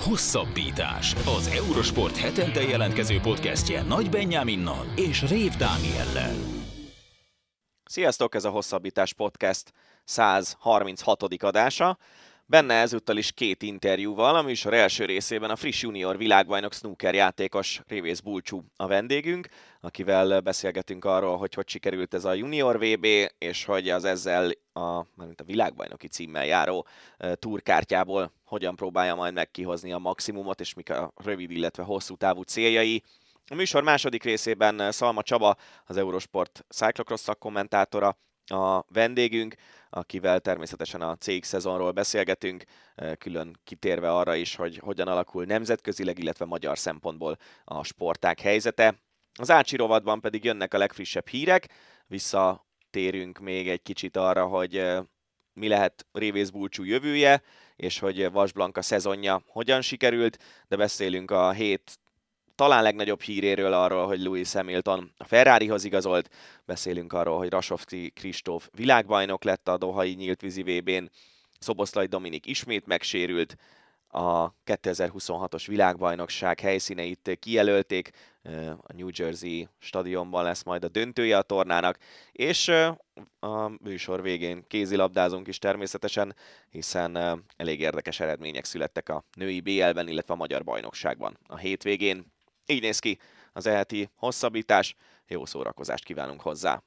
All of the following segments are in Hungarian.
Hosszabbítás. Az Eurosport hetente jelentkező podcastje Nagy Benyáminnal és Rév Dániellel. Sziasztok, ez a Hosszabbítás Podcast 136. adása. Benne ezúttal is két interjúval, a műsor első részében a friss junior világbajnok snooker játékos Révész Bulcsú a vendégünk, akivel beszélgetünk arról, hogy hogy sikerült ez a junior VB, és hogy az ezzel a, a világbajnoki címmel járó túrkártyából hogyan próbálja majd megkihozni a maximumot, és mik a rövid, illetve hosszú távú céljai. A műsor második részében Szalma Csaba, az Eurosport Cyclocross szakkommentátora, a vendégünk, akivel természetesen a CX szezonról beszélgetünk, külön kitérve arra is, hogy hogyan alakul nemzetközileg, illetve magyar szempontból a sporták helyzete. Az Ácsi rovadban pedig jönnek a legfrissebb hírek, visszatérünk még egy kicsit arra, hogy mi lehet Révész Bulcsú jövője, és hogy Vas Blanka szezonja hogyan sikerült, de beszélünk a hét talán legnagyobb híréről arról, hogy Louis Hamilton a Ferrarihoz igazolt, beszélünk arról, hogy Rasovski Kristóf világbajnok lett a Dohai nyílt vízi VB-n, Szoboszlai Dominik ismét megsérült, a 2026-os világbajnokság helyszíneit kijelölték, a New Jersey stadionban lesz majd a döntője a tornának, és a műsor végén kézilabdázunk is természetesen, hiszen elég érdekes eredmények születtek a női BL-ben, illetve a magyar bajnokságban a hétvégén. Így néz ki az eheti hosszabbítás, jó szórakozást kívánunk hozzá!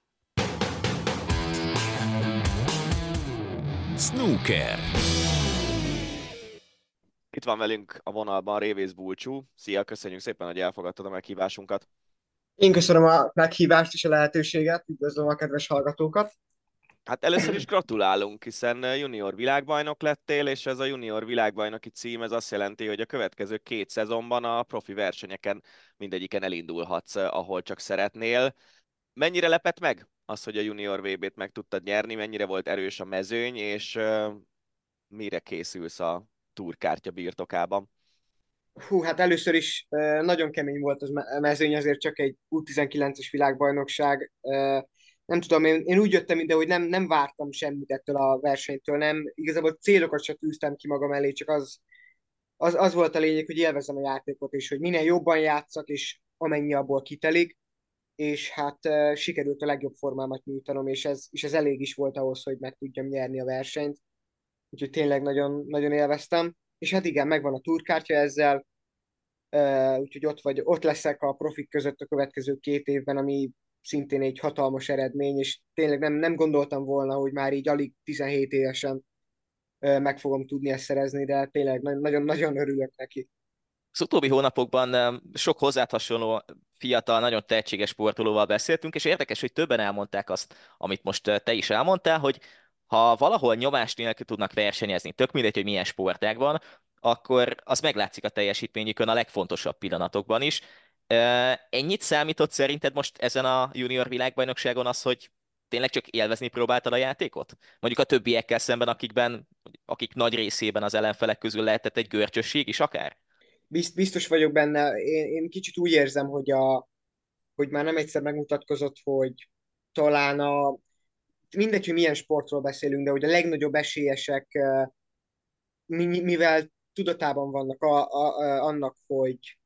Snooker. Itt van velünk a vonalban Révész Bulcsú. Szia, köszönjük szépen, hogy elfogadtad a meghívásunkat. Én köszönöm a meghívást és a lehetőséget, üdvözlöm a kedves hallgatókat. Hát először is gratulálunk, hiszen junior világbajnok lettél, és ez a junior világbajnoki cím, ez azt jelenti, hogy a következő két szezonban a profi versenyeken mindegyiken elindulhatsz, ahol csak szeretnél. Mennyire lepett meg az, hogy a junior VB-t meg tudtad nyerni, mennyire volt erős a mezőny, és mire készülsz a túrkártya birtokában? Hú, hát először is nagyon kemény volt az mezőny, azért csak egy U19-es világbajnokság nem tudom, én, én úgy jöttem ide, hogy nem, nem vártam semmit ettől a versenytől, nem, igazából célokat sem tűztem ki magam elé, csak az, az, az volt a lényeg, hogy élvezem a játékot, és hogy minél jobban játszak, és amennyi abból kitelik, és hát uh, sikerült a legjobb formámat nyújtanom, és ez, és ez elég is volt ahhoz, hogy meg tudjam nyerni a versenyt. Úgyhogy tényleg nagyon, nagyon élveztem. És hát igen, megvan a túrkártya ezzel, uh, úgyhogy ott, vagy, ott leszek a profik között a következő két évben, ami szintén egy hatalmas eredmény, és tényleg nem, nem gondoltam volna, hogy már így alig 17 évesen meg fogom tudni ezt szerezni, de tényleg nagyon-nagyon örülök neki. Az utóbbi hónapokban sok hozzád hasonló fiatal, nagyon tehetséges sportolóval beszéltünk, és érdekes, hogy többen elmondták azt, amit most te is elmondtál, hogy ha valahol nyomás nélkül tudnak versenyezni, tök mindegy, hogy milyen sportágban, akkor az meglátszik a teljesítményükön a legfontosabb pillanatokban is, Ennyit számított szerinted most ezen a junior világbajnokságon az, hogy tényleg csak élvezni próbáltad a játékot? Mondjuk a többiekkel szemben, akikben, akik nagy részében az ellenfelek közül lehetett egy görcsösség is akár? Biztos vagyok benne. Én, én kicsit úgy érzem, hogy, a, hogy már nem egyszer megmutatkozott, hogy talán a mindegy, hogy milyen sportról beszélünk, de hogy a legnagyobb esélyesek, mivel tudatában vannak a, a, a, annak, hogy,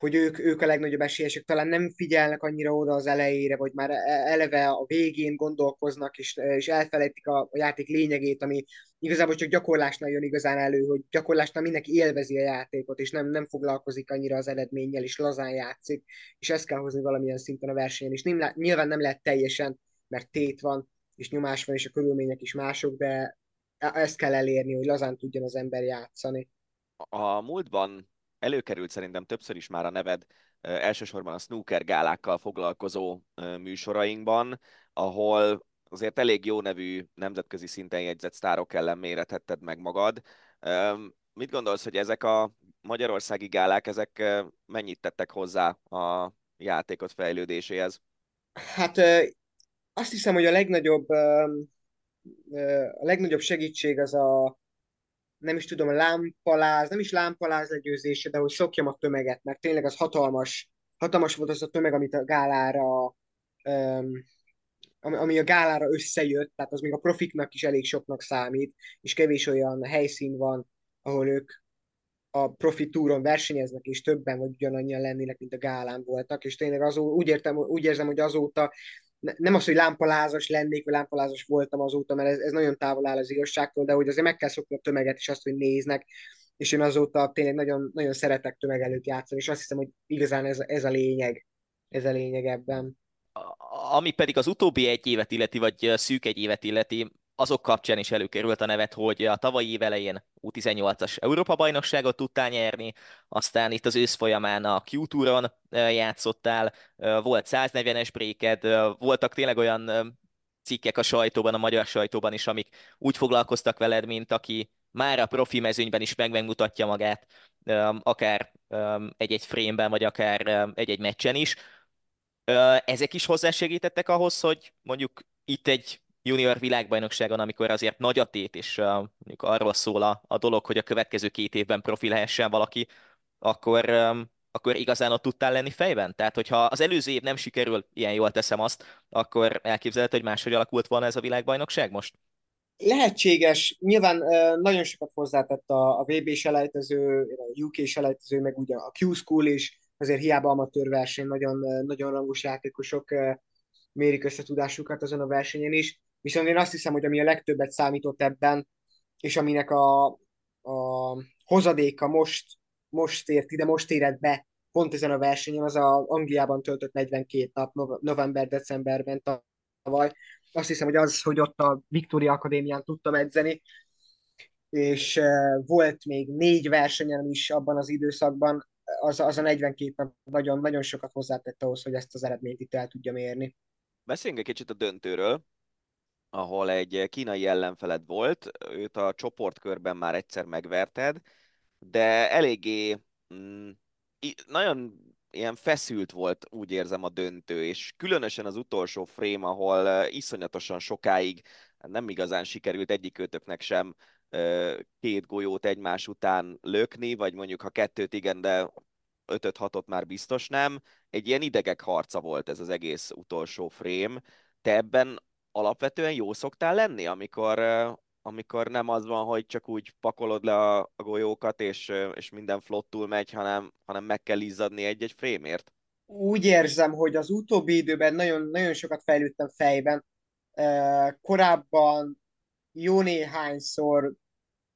hogy ők, ők a legnagyobb esélyesek, talán nem figyelnek annyira oda az elejére, vagy már e-, eleve a végén gondolkoznak, és, és elfelejtik a, a játék lényegét, ami igazából csak gyakorlásnál jön igazán elő, hogy gyakorlásnál mindenki élvezi a játékot, és nem, nem foglalkozik annyira az eredménnyel, és lazán játszik, és ezt kell hozni valamilyen szinten a versenyen, és nyilván nem lehet teljesen, mert tét van, és nyomás van, és a körülmények is mások, de e-, ezt kell elérni, hogy lazán tudjon az ember játszani. A múltban előkerült szerintem többször is már a neved, elsősorban a snooker gálákkal foglalkozó műsorainkban, ahol azért elég jó nevű nemzetközi szinten jegyzett sztárok ellen mérethetted meg magad. Mit gondolsz, hogy ezek a magyarországi gálák, ezek mennyit tettek hozzá a játékot fejlődéséhez? Hát azt hiszem, hogy a legnagyobb, a legnagyobb segítség az a, nem is tudom, lámpaláz, nem is lámpaláz legyőzése, de hogy szokjam a tömeget, mert tényleg az hatalmas, hatalmas volt az a tömeg, amit a gálára, um, ami a gálára összejött, tehát az még a profiknak is elég soknak számít, és kevés olyan helyszín van, ahol ők a profi túron versenyeznek, és többen vagy ugyanannyian lennének, mint a gálán voltak, és tényleg azó, úgy, értem, úgy érzem, hogy azóta nem az, hogy lámpalázas lennék, vagy lámpalázas voltam azóta, mert ez, ez nagyon távol áll az igazságtól, de hogy azért meg kell szokni a tömeget, és azt, hogy néznek, és én azóta tényleg nagyon, nagyon szeretek tömeg előtt játszani, és azt hiszem, hogy igazán ez, ez a lényeg, ez a lényeg ebben. Ami pedig az utóbbi egy évet illeti, vagy szűk egy évet illeti, azok kapcsán is előkerült a nevet, hogy a tavalyi év elején U18-as Európa-bajnokságot tudtál nyerni, aztán itt az ősz folyamán a Q-túron játszottál, volt 140-es bréked, voltak tényleg olyan cikkek a sajtóban, a magyar sajtóban is, amik úgy foglalkoztak veled, mint aki már a profi mezőnyben is meg megmutatja magát, akár egy-egy frémben, vagy akár egy-egy meccsen is. Ezek is hozzásegítettek ahhoz, hogy mondjuk itt egy junior világbajnokságon, amikor azért nagy a tét, és uh, mondjuk arról szól a, a dolog, hogy a következő két évben profi lehessen valaki, akkor, um, akkor igazán ott tudtál lenni fejben? Tehát, hogyha az előző év nem sikerül, ilyen jól teszem azt, akkor elképzelhető, hogy máshogy alakult volna ez a világbajnokság most? Lehetséges, nyilván nagyon sokat hozzátett a, a VB selejtező, a UK selejtező, meg ugye a Q-School is, azért hiába amatőr verseny, nagyon, nagyon rangos játékosok mérik összetudásukat azon a versenyen is. Viszont én azt hiszem, hogy ami a legtöbbet számított ebben, és aminek a, a hozadéka most, most ért ide, most éred be pont ezen a versenyen, az a Angliában töltött 42 nap, november-decemberben tavaly. Azt hiszem, hogy az, hogy ott a Victoria Akadémián tudtam edzeni, és uh, volt még négy versenyen is abban az időszakban, az, az a 42 nap nagyon, nagyon sokat hozzátett ahhoz, hogy ezt az eredményt itt el tudja mérni. Beszéljünk egy kicsit a döntőről ahol egy kínai ellenfeled volt, őt a csoportkörben már egyszer megverted, de eléggé mm, nagyon ilyen feszült volt, úgy érzem a döntő, és különösen az utolsó frame, ahol iszonyatosan sokáig nem igazán sikerült egyikőtöknek sem két golyót egymás után lökni, vagy mondjuk ha kettőt igen, de ötöt hatot már biztos nem. Egy ilyen idegek harca volt ez az egész utolsó frame. Te ebben alapvetően jó szoktál lenni, amikor, amikor nem az van, hogy csak úgy pakolod le a, a golyókat, és, és minden flottul megy, hanem, hanem meg kell izzadni egy-egy frémért? Úgy érzem, hogy az utóbbi időben nagyon, nagyon sokat fejlődtem fejben. Korábban jó néhányszor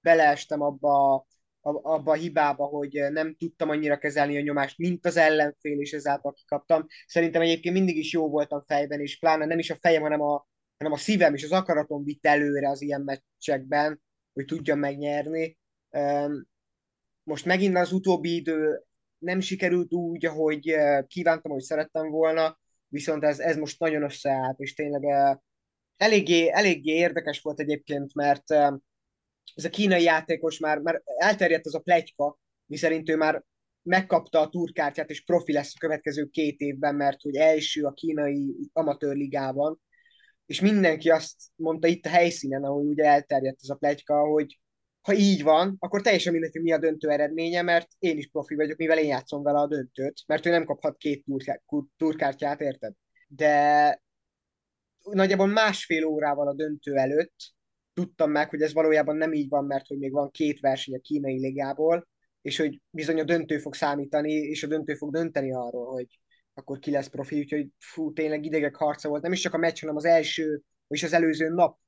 beleestem abba, abba a hibába, hogy nem tudtam annyira kezelni a nyomást, mint az ellenfél, és ezáltal kikaptam. Szerintem egyébként mindig is jó voltam fejben, és pláne nem is a fejem, hanem a, hanem a szívem és az akaratom vitt előre az ilyen meccsekben, hogy tudjam megnyerni. Most megint az utóbbi idő nem sikerült úgy, ahogy kívántam, hogy szerettem volna, viszont ez, ez most nagyon összeállt, és tényleg eléggé, eléggé érdekes volt egyébként, mert ez a kínai játékos már, már elterjedt az a plegyka, miszerint ő már megkapta a turkártyát, és profi lesz a következő két évben, mert hogy első a kínai amatőrligában, és mindenki azt mondta itt a helyszínen, ahol ugye elterjedt ez a plegyka, hogy ha így van, akkor teljesen mindegy, mi a döntő eredménye, mert én is profi vagyok, mivel én játszom vele a döntőt, mert ő nem kaphat két turkártyát, érted? De nagyjából másfél órával a döntő előtt tudtam meg, hogy ez valójában nem így van, mert hogy még van két verseny a kínai ligából, és hogy bizony a döntő fog számítani, és a döntő fog dönteni arról, hogy akkor ki lesz profi, úgyhogy fú, tényleg idegek harca volt. Nem is csak a meccs, hanem az első, és az előző nap,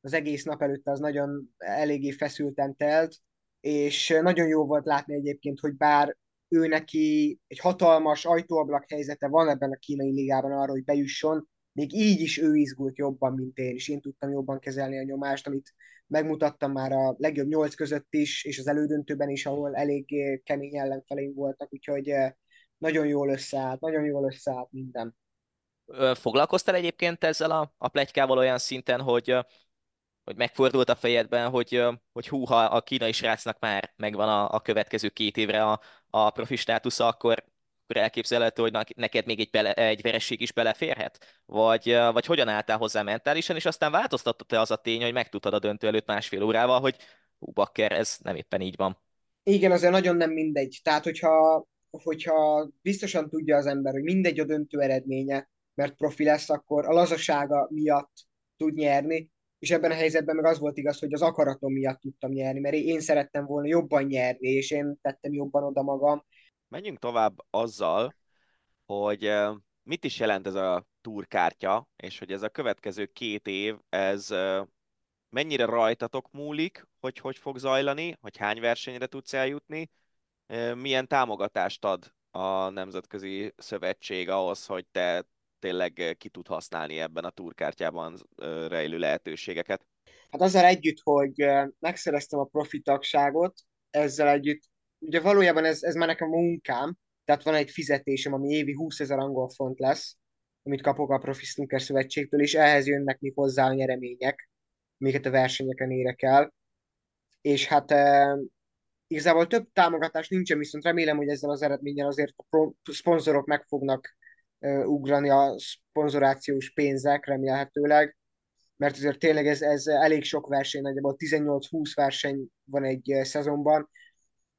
az egész nap előtte az nagyon eléggé feszülten telt, és nagyon jó volt látni egyébként, hogy bár ő neki egy hatalmas ajtóablak helyzete van ebben a kínai ligában arra, hogy bejusson, még így is ő izgult jobban, mint én, és én tudtam jobban kezelni a nyomást, amit megmutattam már a legjobb nyolc között is, és az elődöntőben is, ahol elég kemény ellenfeleim voltak, úgyhogy nagyon jól összeállt, nagyon jól összeállt minden. Foglalkoztál egyébként ezzel a, a plegykával olyan szinten, hogy, hogy megfordult a fejedben, hogy, hogy húha a kínai srácnak már megvan a, a következő két évre a, a profi státusza, akkor, akkor elképzelhető, hogy neked még egy, bele, egy veresség is beleférhet? Vagy, vagy hogyan álltál hozzá mentálisan, és aztán változtatott-e az a tény, hogy megtudtad a döntő előtt másfél órával, hogy hú, bakker, ez nem éppen így van. Igen, azért nagyon nem mindegy. Tehát, hogyha hogyha biztosan tudja az ember, hogy mindegy a döntő eredménye, mert profi lesz, akkor a lazasága miatt tud nyerni, és ebben a helyzetben meg az volt igaz, hogy az akaratom miatt tudtam nyerni, mert én szerettem volna jobban nyerni, és én tettem jobban oda magam. Menjünk tovább azzal, hogy mit is jelent ez a túrkártya, és hogy ez a következő két év, ez mennyire rajtatok múlik, hogy hogy fog zajlani, hogy hány versenyre tudsz eljutni, milyen támogatást ad a Nemzetközi Szövetség ahhoz, hogy te tényleg ki tud használni ebben a túrkártyában rejlő lehetőségeket? Hát azzal együtt, hogy megszereztem a profi tagságot, ezzel együtt, ugye valójában ez, ez már nekem a munkám, tehát van egy fizetésem, ami évi 20 ezer angol font lesz, amit kapok a Profi Snooker Szövetségtől, és ehhez jönnek még hozzá a nyeremények, amiket a versenyeken érek el. És hát igazából több támogatás nincsen, viszont remélem, hogy ezzel az eredménnyel azért a szponzorok meg fognak ugrani a szponzorációs pénzek, remélhetőleg, mert azért tényleg ez, ez elég sok verseny, nagyjából 18-20 verseny van egy szezonban,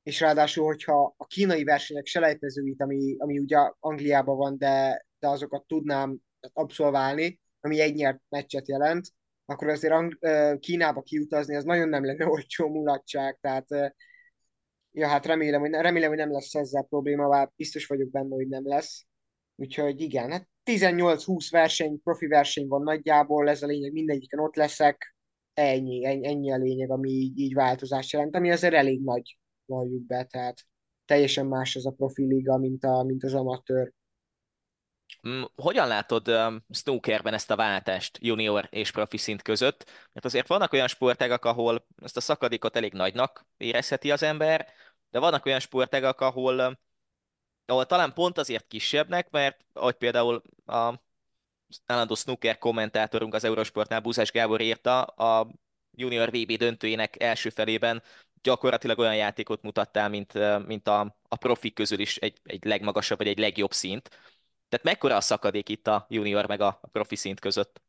és ráadásul, hogyha a kínai versenyek selejtezőit, ami, ami ugye Angliában van, de, de azokat tudnám abszolválni, ami egy nyert meccset jelent, akkor azért Ang- Kínába kiutazni, az nagyon nem lenne olcsó mulatság, tehát ja, hát remélem, hogy, remélem, hogy nem lesz ezzel probléma, bár biztos vagyok benne, hogy nem lesz. Úgyhogy igen, hát 18-20 verseny, profi verseny van nagyjából, ez a lényeg, mindegyiken ott leszek, ennyi, ennyi, a lényeg, ami így, így változást jelent, ami azért elég nagy valljuk be, tehát teljesen más az a profi liga, mint, a, mint az amatőr. Mm, hogyan látod um, snookerben ezt a váltást junior és profi szint között? Mert azért vannak olyan sportágak, ahol ezt a szakadékot elég nagynak érezheti az ember, de vannak olyan sportágak, ahol, um, ahol talán pont azért kisebbnek, mert ahogy például a állandó snooker kommentátorunk az Eurosportnál Búzás Gábor írta, a junior VB döntőjének első felében gyakorlatilag olyan játékot mutattál, mint, mint a, a profik közül is egy, egy legmagasabb, vagy egy legjobb szint. Tehát mekkora a szakadék itt a junior meg a, a profi szint között?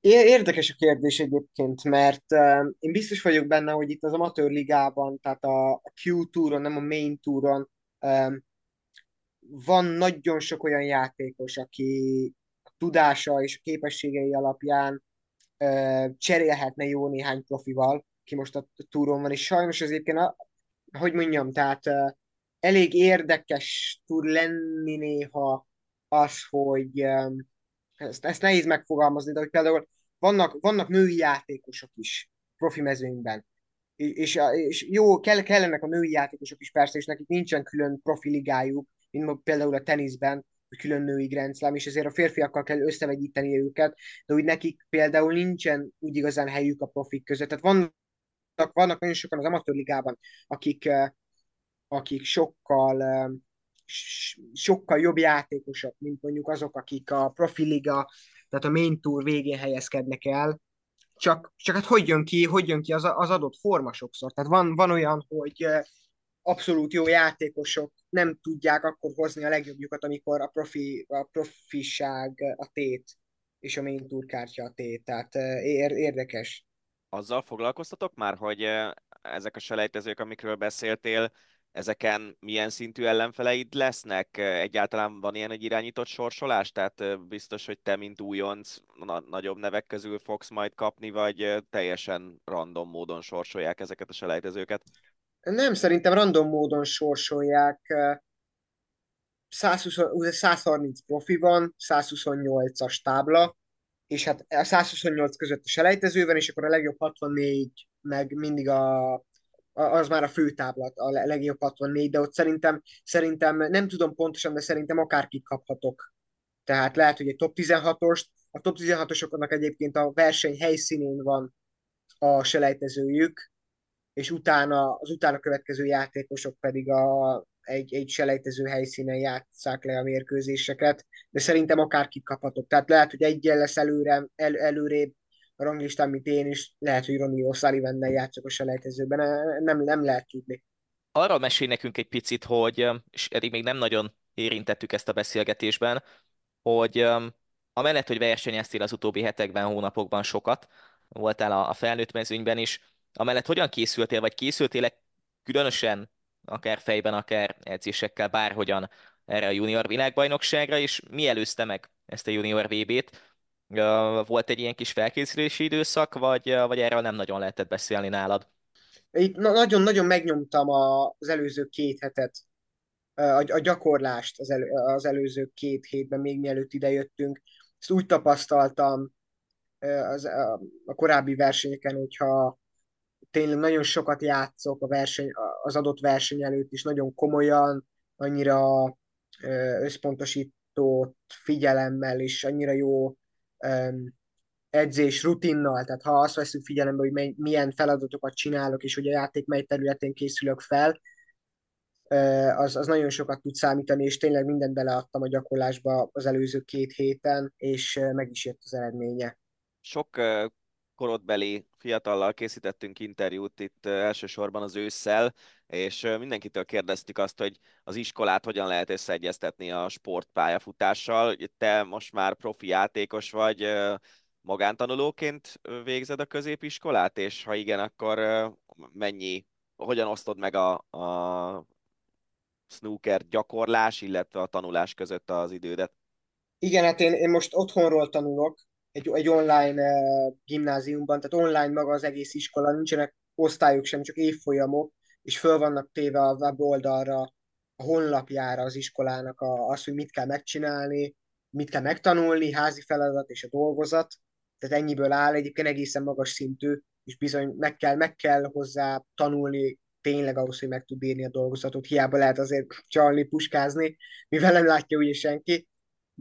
Érdekes a kérdés egyébként, mert uh, én biztos vagyok benne, hogy itt az amatőr ligában, tehát a, a Q túron, nem a main túron um, van nagyon sok olyan játékos, aki a tudása és a képességei alapján uh, cserélhetne jó néhány profival, ki most a túron van, és sajnos az egyébként, a, hogy mondjam, tehát uh, elég érdekes tud lenni néha az, hogy um, ezt, ezt nehéz megfogalmazni, de hogy például vannak, vannak női játékosok is profi mezőnyben, és, és jó, kell, kellenek a női játékosok is persze, és nekik nincsen külön profiligájuk, mint például a teniszben, hogy külön női grenzlám, és ezért a férfiakkal kell összevegyíteni őket, de úgy nekik például nincsen úgy igazán helyük a profik között. Tehát van vannak nagyon sokan az amatőrligában, akik, akik sokkal sokkal jobb játékosok, mint mondjuk azok, akik a profiliga, tehát a main tour végén helyezkednek el, csak, csak hát hogy jön ki, hogy jön ki az, az adott forma sokszor. Tehát van, van olyan, hogy abszolút jó játékosok nem tudják akkor hozni a legjobbjukat, amikor a, profi, a profiság a tét, és a main tour kártya a tét. Tehát érdekes azzal foglalkoztatok már, hogy ezek a selejtezők, amikről beszéltél, ezeken milyen szintű ellenfeleid lesznek? Egyáltalán van ilyen egy irányított sorsolás? Tehát biztos, hogy te, mint újonc, na- nagyobb nevek közül fogsz majd kapni, vagy teljesen random módon sorsolják ezeket a selejtezőket? Nem, szerintem random módon sorsolják. 120, 130 profi van, 128-as tábla, és hát a 128 között a selejtező van, és akkor a legjobb 64 meg mindig a az már a főtáblat, a legjobb 64, de ott szerintem, szerintem nem tudom pontosan, de szerintem akárkit kaphatok. Tehát lehet, hogy egy top 16-ost, a top 16-osoknak egyébként a verseny helyszínén van a selejtezőjük, és utána, az utána következő játékosok pedig a egy, egy selejtező helyszínen játsszák le a mérkőzéseket, de szerintem akárkit kaphatok. Tehát lehet, hogy egyen lesz előre, el, előrébb ranglistán, mint én is, lehet, hogy Ronnie O'Sullivan-nel játszok a selejtezőben, nem, nem lehet tudni. Arra mesél nekünk egy picit, hogy, és eddig még nem nagyon érintettük ezt a beszélgetésben, hogy amellett, hogy versenyeztél az utóbbi hetekben, hónapokban sokat, voltál a, a felnőtt mezőnyben is, amellett hogyan készültél, vagy készültél különösen akár fejben, akár edzésekkel, bárhogyan erre a junior világbajnokságra, és mi előzte meg ezt a junior VB-t, Volt egy ilyen kis felkészülési időszak, vagy, vagy erről nem nagyon lehetett beszélni nálad? Itt nagyon-nagyon megnyomtam az előző két hetet, a, a gyakorlást az, elő, az előző két hétben, még mielőtt idejöttünk. Ezt úgy tapasztaltam az, a, korábbi versenyeken, hogyha tényleg nagyon sokat játszok a verseny, az adott verseny előtt is, nagyon komolyan, annyira összpontosított figyelemmel, és annyira jó edzés rutinnal, tehát ha azt veszünk figyelembe, hogy milyen feladatokat csinálok, és hogy a játék mely területén készülök fel, az, az nagyon sokat tud számítani, és tényleg mindent beleadtam a gyakorlásba az előző két héten, és meg is jött az eredménye. Sok korodbeli fiatallal készítettünk interjút itt elsősorban az ősszel, és mindenkitől kérdeztük azt, hogy az iskolát hogyan lehet összeegyeztetni a sportpályafutással. Te most már profi játékos vagy, magántanulóként végzed a középiskolát, és ha igen, akkor mennyi, hogyan osztod meg a, a snooker gyakorlás, illetve a tanulás között az idődet? Igen, hát én, én most otthonról tanulok, egy, egy online uh, gimnáziumban, tehát online maga az egész iskola, nincsenek osztályok sem, csak évfolyamok, és föl vannak téve a weboldalra, a honlapjára az iskolának a, az, hogy mit kell megcsinálni, mit kell megtanulni, házi feladat és a dolgozat, tehát ennyiből áll, egyébként egészen magas szintű, és bizony meg kell, meg kell hozzá tanulni tényleg ahhoz, hogy meg tud írni a dolgozatot, hiába lehet azért csalni, puskázni, mivel nem látja ugye senki,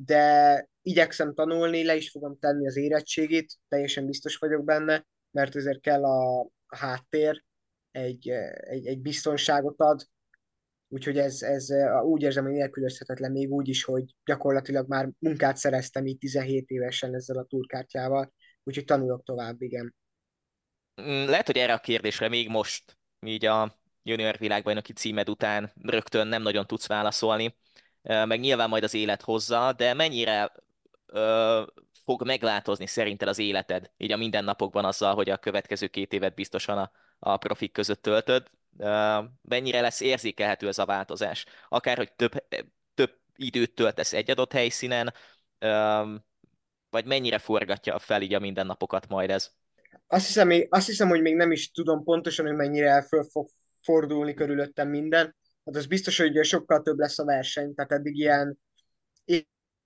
de igyekszem tanulni, le is fogom tenni az érettségét, teljesen biztos vagyok benne, mert ezért kell a, a háttér, egy, egy, egy biztonságot ad, úgyhogy ez, ez úgy érzem, hogy nélkülözhetetlen még úgy is, hogy gyakorlatilag már munkát szereztem így 17 évesen ezzel a turkártyával, úgyhogy tanulok tovább, igen. Mm, lehet, hogy erre a kérdésre még most, így a junior világbajnoki címed után rögtön nem nagyon tudsz válaszolni, meg nyilván majd az élet hozza, de mennyire ö, fog megváltozni szerinted az életed, így a mindennapokban azzal, hogy a következő két évet biztosan a, a profik között töltöd, ö, mennyire lesz érzékelhető ez a változás? Akár, hogy több, több időt töltesz egy adott helyszínen, ö, vagy mennyire forgatja fel így a mindennapokat majd ez? Azt hiszem, azt hiszem, hogy még nem is tudom pontosan, hogy mennyire föl fog fordulni körülöttem minden. Hát az biztos, hogy sokkal több lesz a verseny, tehát eddig ilyen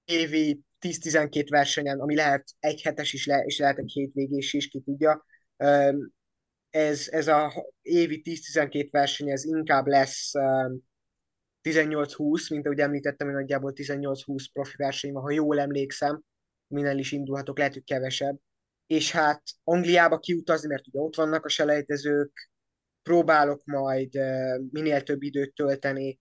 évi 10-12 versenyen, ami lehet egy hetes is, le, és lehet egy hétvégés is, ki tudja. Ez, ez a évi 10-12 verseny, ez inkább lesz 18-20, mint ahogy említettem, hogy nagyjából 18-20 profi verseny van, ha jól emlékszem, minden is indulhatok, lehet, hogy kevesebb. És hát Angliába kiutazni, mert ugye ott vannak a selejtezők, próbálok majd minél több időt tölteni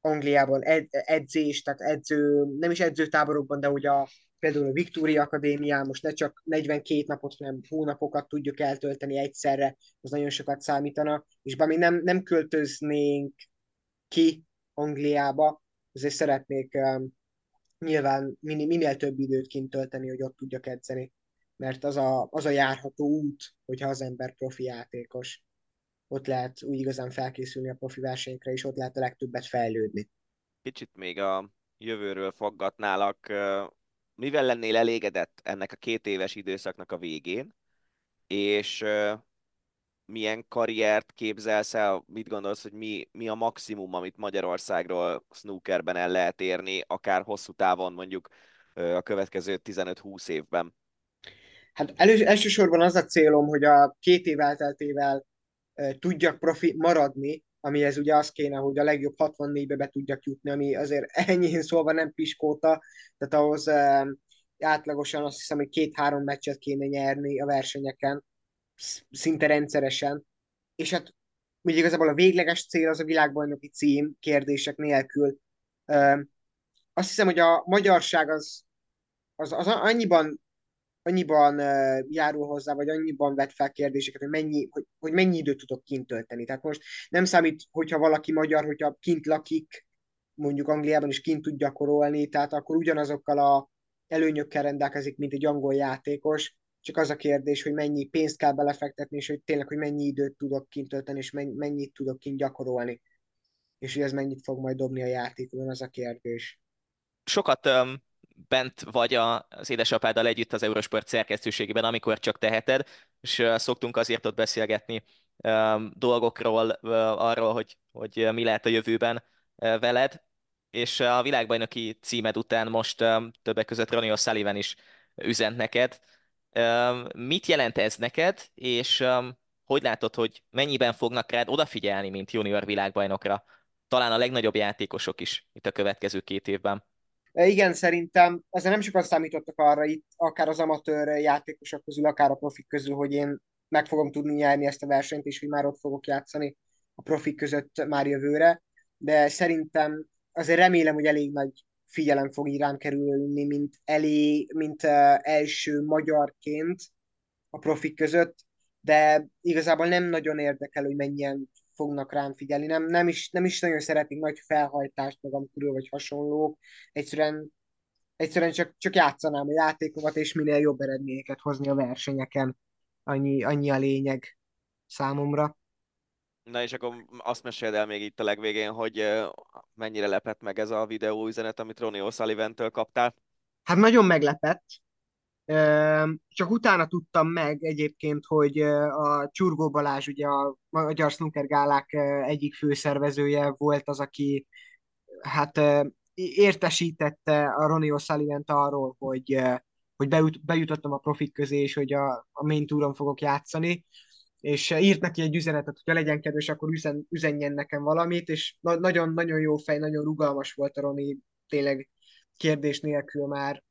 Angliában ed, tehát edző, nem is edzőtáborokban, de ugye a, például a Victoria Akadémián most ne csak 42 napot, hanem hónapokat tudjuk eltölteni egyszerre, az nagyon sokat számítana, és bár mi nem, nem költöznénk ki Angliába, azért szeretnék um, nyilván minél, minél több időt kint tölteni, hogy ott tudjak edzeni, mert az a, az a járható út, hogyha az ember profi játékos ott lehet úgy igazán felkészülni a profi versenyekre, és ott lehet a legtöbbet fejlődni. Kicsit még a jövőről foggatnálak. Mivel lennél elégedett ennek a két éves időszaknak a végén, és milyen karriert képzelsz el, mit gondolsz, hogy mi, mi a maximum, amit Magyarországról snookerben el lehet érni, akár hosszú távon mondjuk a következő 15-20 évben? Hát elő, elsősorban az a célom, hogy a két év elteltével tudjak profi maradni, amihez ugye az kéne, hogy a legjobb 64-be be tudjak jutni, ami azért ennyi szólva nem piskóta, tehát ahhoz átlagosan azt hiszem, hogy két-három meccset kéne nyerni a versenyeken, szinte rendszeresen, és hát ugye igazából a végleges cél az a világbajnoki cím kérdések nélkül. Azt hiszem, hogy a magyarság az, az, az annyiban annyiban járul hozzá, vagy annyiban vet fel kérdéseket, hogy mennyi, hogy, hogy mennyi időt tudok kint tölteni. Tehát most nem számít, hogyha valaki magyar, hogyha kint lakik, mondjuk Angliában is kint tud gyakorolni, tehát akkor ugyanazokkal a előnyökkel rendelkezik, mint egy angol játékos, csak az a kérdés, hogy mennyi pénzt kell belefektetni, és hogy tényleg, hogy mennyi időt tudok kint tölteni, és mennyit tudok kint gyakorolni. És hogy ez mennyit fog majd dobni a játékon, az a kérdés. Sokat um, bent vagy az édesapáddal együtt az Eurosport szerkesztőségében, amikor csak teheted, és szoktunk azért ott beszélgetni dolgokról, arról, hogy, hogy mi lehet a jövőben veled, és a világbajnoki címed után most többek között Ronnie O'Sullivan is üzent neked. Mit jelent ez neked, és hogy látod, hogy mennyiben fognak rád odafigyelni, mint junior világbajnokra? Talán a legnagyobb játékosok is itt a következő két évben. Igen, szerintem ezzel nem sokan számítottak arra itt, akár az amatőr játékosok közül, akár a profik közül, hogy én meg fogom tudni nyerni ezt a versenyt, és hogy már ott fogok játszani a profik között már jövőre, de szerintem azért remélem, hogy elég nagy figyelem fog irám kerülni, mint, elé, mint első magyarként a profik között, de igazából nem nagyon érdekel, hogy mennyien fognak rám figyelni. Nem, nem, is, nem is nagyon szeretnék nagy felhajtást magam körül, vagy hasonlók. Egyszerűen, egyszerűen csak, csak játszanám a játékomat, és minél jobb eredményeket hozni a versenyeken. Annyi, annyi a lényeg számomra. Na és akkor azt meséld el még itt a legvégén, hogy mennyire lepett meg ez a videó üzenet, amit Ronnie O'Sullivan-től kaptál? Hát nagyon meglepett. Csak utána tudtam meg egyébként, hogy a Csurgó Balázs, ugye a Magyar Snooker Gálák egyik főszervezője volt az, aki hát értesítette a Ronnie osullivan arról, hogy, hogy bejut, bejutottam a profik közé, és hogy a, a main touron fogok játszani, és írt neki egy üzenetet, hogyha legyen kedves, akkor üzen, üzenjen nekem valamit, és nagyon-nagyon jó fej, nagyon rugalmas volt a Roni, tényleg kérdés nélkül már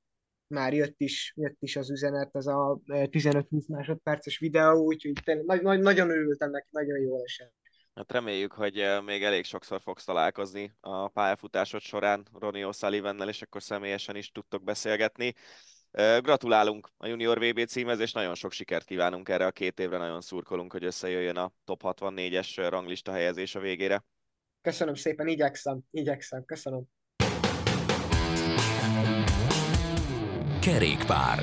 már jött is, jött is az üzenet, ez a 15-20 másodperces videó, úgyhogy tényleg, nagy, nagyon örültem neki, nagyon jól esett. Hát reméljük, hogy eh, még elég sokszor fogsz találkozni a pályafutásod során Ronnie osullivan és akkor személyesen is tudtok beszélgetni. Eh, gratulálunk a Junior VB címhez, és nagyon sok sikert kívánunk erre a két évre, nagyon szurkolunk, hogy összejöjjön a top 64-es ranglista helyezés a végére. Köszönöm szépen, igyekszem, igyekszem, köszönöm. Kerékpár.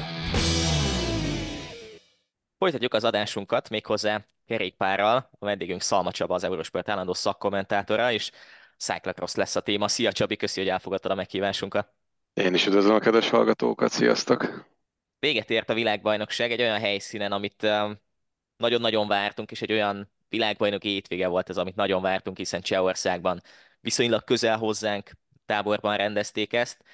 Folytatjuk az adásunkat méghozzá kerékpárral. A vendégünk Szalma Csaba, az Eurosport állandó szakkommentátora, és Cyclocross lesz a téma. Szia Csabi, köszi, hogy elfogadtad a meghívásunkat. Én is üdvözlöm a kedves hallgatókat, sziasztok! Véget ért a világbajnokság egy olyan helyszínen, amit um, nagyon-nagyon vártunk, és egy olyan világbajnoki étvége volt ez, amit nagyon vártunk, hiszen Csehországban viszonylag közel hozzánk táborban rendezték ezt.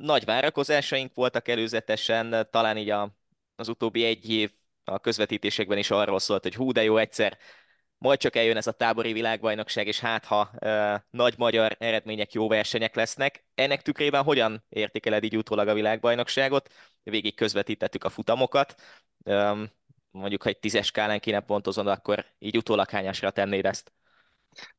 Nagy várakozásaink voltak előzetesen, talán így a, az utóbbi egy év a közvetítésekben is arról szólt, hogy hú, de jó egyszer, majd csak eljön ez a tábori világbajnokság, és hát ha e, nagy magyar eredmények, jó versenyek lesznek. Ennek tükrében hogyan értékeled így utólag a világbajnokságot? Végig közvetítettük a futamokat. E, mondjuk, ha egy tízes skálán kéne pontozod, akkor így utólag hányásra tennéd ezt?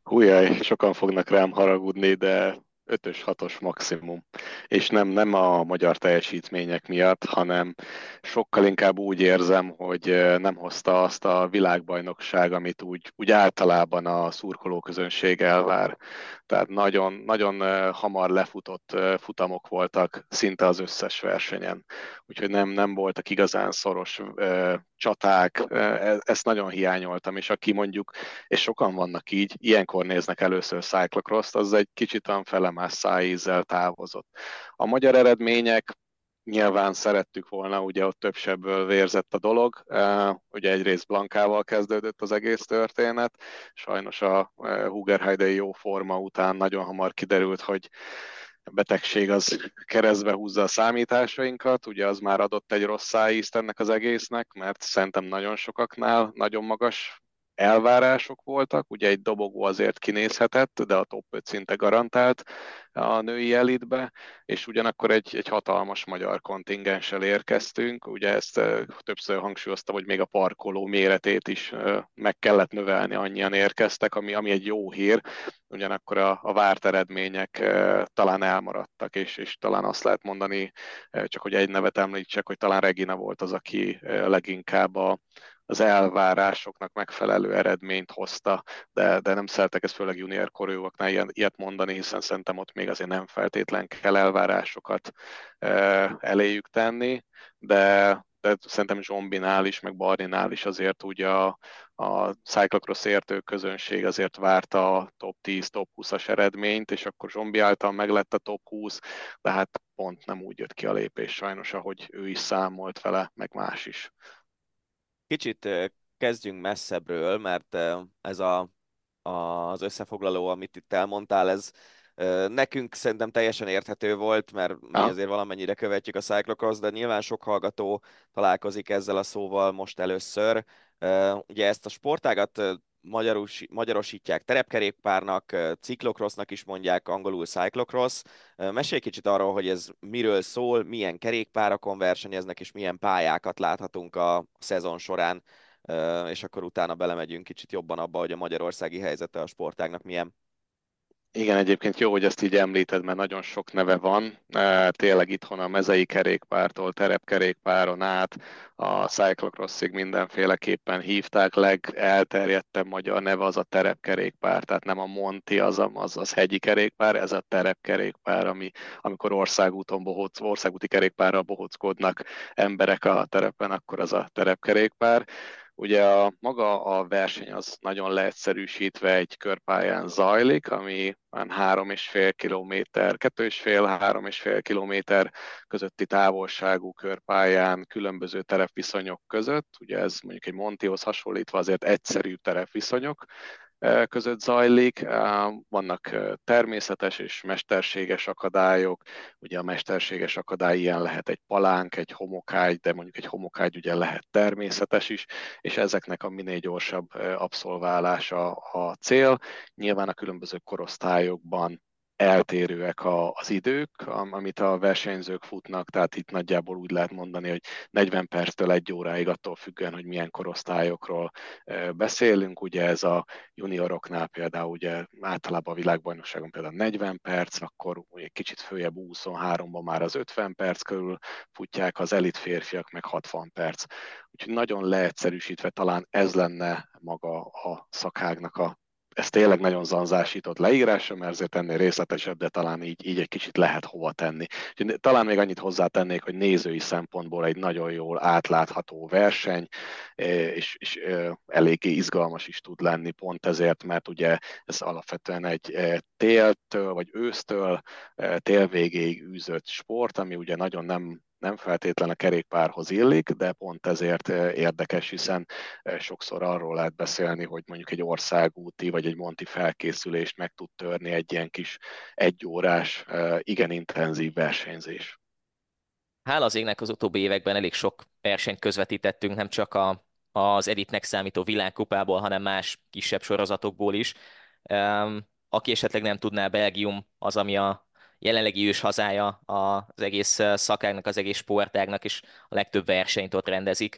Hújjaj, sokan fognak rám haragudni, de ötös, hatos maximum. És nem, nem a magyar teljesítmények miatt, hanem sokkal inkább úgy érzem, hogy nem hozta azt a világbajnokság, amit úgy, úgy általában a szurkolóközönség elvár. Tehát nagyon, nagyon hamar lefutott futamok voltak szinte az összes versenyen. Úgyhogy nem, nem voltak igazán szoros csaták, e, ezt nagyon hiányoltam, és aki mondjuk, és sokan vannak így, ilyenkor néznek először cyclocross az egy kicsit olyan felemás szájízzel távozott. A magyar eredmények nyilván szerettük volna, ugye ott több sebből vérzett a dolog, ugye egyrészt Blankával kezdődött az egész történet, sajnos a Hugerheidei jó forma után nagyon hamar kiderült, hogy betegség az keresztbe húzza a számításainkat, ugye az már adott egy rossz szájízt ennek az egésznek, mert szerintem nagyon sokaknál nagyon magas elvárások voltak, ugye egy dobogó azért kinézhetett, de a top 5 szinte garantált a női elitbe, és ugyanakkor egy, egy hatalmas magyar kontingenssel érkeztünk, ugye ezt többször hangsúlyoztam, hogy még a parkoló méretét is meg kellett növelni, annyian érkeztek, ami, ami egy jó hír, ugyanakkor a, a várt eredmények talán elmaradtak, és, és talán azt lehet mondani, csak hogy egy nevet említsek, hogy talán Regina volt az, aki leginkább a, az elvárásoknak megfelelő eredményt hozta, de, de nem szeretek ezt főleg junior korúaknál ilyet mondani, hiszen szerintem ott még azért nem feltétlen kell elvárásokat eléjük tenni, de, de szerintem Zsombinál is, meg Barninál is azért úgy a, a cyclocross értő közönség azért várta a top 10, top 20-as eredményt, és akkor Zsombi által meg lett a top 20, de hát pont nem úgy jött ki a lépés sajnos, ahogy ő is számolt vele, meg más is. Kicsit kezdjünk messzebbről, mert ez a, az összefoglaló, amit itt elmondtál, ez Nekünk szerintem teljesen érthető volt, mert mi azért valamennyire követjük a cyclocross, de nyilván sok hallgató találkozik ezzel a szóval most először. Ugye ezt a sportágat magyaros, magyarosítják terepkerékpárnak, ciklokrosznak is mondják, angolul cyclocross. Mesélj kicsit arról, hogy ez miről szól, milyen kerékpárakon versenyeznek, és milyen pályákat láthatunk a szezon során, és akkor utána belemegyünk kicsit jobban abba, hogy a magyarországi helyzete a sportágnak milyen. Igen, egyébként jó, hogy ezt így említed, mert nagyon sok neve van. Tényleg itthon a mezei kerékpártól, terepkerékpáron át, a cyclocrossig mindenféleképpen hívták. Legelterjedtebb magyar neve az a terepkerékpár, tehát nem a Monti, az, a, az, az hegyi kerékpár, ez a terepkerékpár, ami, amikor országúton bohóc, országúti kerékpárral bohockodnak emberek a terepen, akkor az a terepkerékpár. Ugye a, maga a verseny az nagyon leegyszerűsítve egy körpályán zajlik, ami már három és fél kilométer, kettő és fél, három és fél kilométer közötti távolságú körpályán különböző terepviszonyok között. Ugye ez mondjuk egy Montihoz hasonlítva azért egyszerű terepviszonyok, között zajlik. Vannak természetes és mesterséges akadályok. Ugye a mesterséges akadály ilyen lehet egy palánk, egy homokágy, de mondjuk egy homokágy ugye lehet természetes is, és ezeknek a minél gyorsabb abszolválása a cél. Nyilván a különböző korosztályokban eltérőek a, az idők, amit a versenyzők futnak, tehát itt nagyjából úgy lehet mondani, hogy 40 perctől egy óráig attól függően, hogy milyen korosztályokról beszélünk. Ugye ez a junioroknál például ugye általában a világbajnokságon például 40 perc, akkor egy kicsit följebb 23-ban már az 50 perc körül futják, az elit férfiak meg 60 perc. Úgyhogy nagyon leegyszerűsítve talán ez lenne maga a szakágnak a ez tényleg nagyon zanzásított leírása, mert azért ennél részletesebb, de talán így, így egy kicsit lehet hova tenni. Talán még annyit hozzátennék, hogy nézői szempontból egy nagyon jól átlátható verseny, és, és eléggé izgalmas is tud lenni pont ezért, mert ugye ez alapvetően egy téltől vagy ősztől tél végéig űzött sport, ami ugye nagyon nem nem feltétlen a kerékpárhoz illik, de pont ezért eh, érdekes, hiszen eh, sokszor arról lehet beszélni, hogy mondjuk egy országúti vagy egy monti felkészülést meg tud törni egy ilyen kis egyórás, eh, igen intenzív versenyzés. Hála az égnek az utóbbi években elég sok versenyt közvetítettünk, nem csak a, az elitnek számító világkupából, hanem más kisebb sorozatokból is. Aki esetleg nem tudná, Belgium az, ami a jelenlegi ős hazája az egész szakágnak, az egész sportágnak, és a legtöbb versenyt ott rendezik.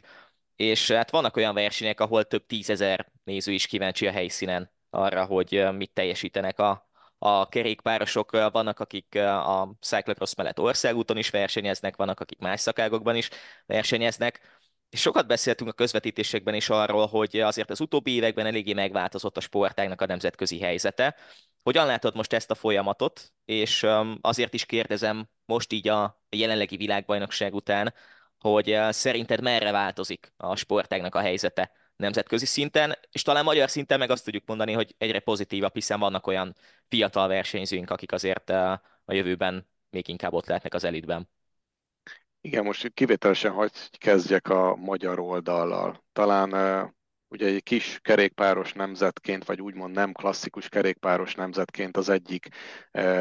És hát vannak olyan versenyek, ahol több tízezer néző is kíváncsi a helyszínen arra, hogy mit teljesítenek a, a kerékpárosok. Vannak, akik a cyclocross mellett országúton is versenyeznek, vannak, akik más szakágokban is versenyeznek. És sokat beszéltünk a közvetítésekben is arról, hogy azért az utóbbi években eléggé megváltozott a sportágnak a nemzetközi helyzete, hogyan látod most ezt a folyamatot, és azért is kérdezem most így a jelenlegi világbajnokság után, hogy szerinted merre változik a sportágnak a helyzete nemzetközi szinten, és talán magyar szinten meg azt tudjuk mondani, hogy egyre pozitívabb, hiszen vannak olyan fiatal versenyzőink, akik azért a jövőben még inkább ott lehetnek az elitben. Igen, most kivételesen hogy kezdjek a magyar oldallal. Talán ugye egy kis kerékpáros nemzetként, vagy úgymond nem klasszikus kerékpáros nemzetként az egyik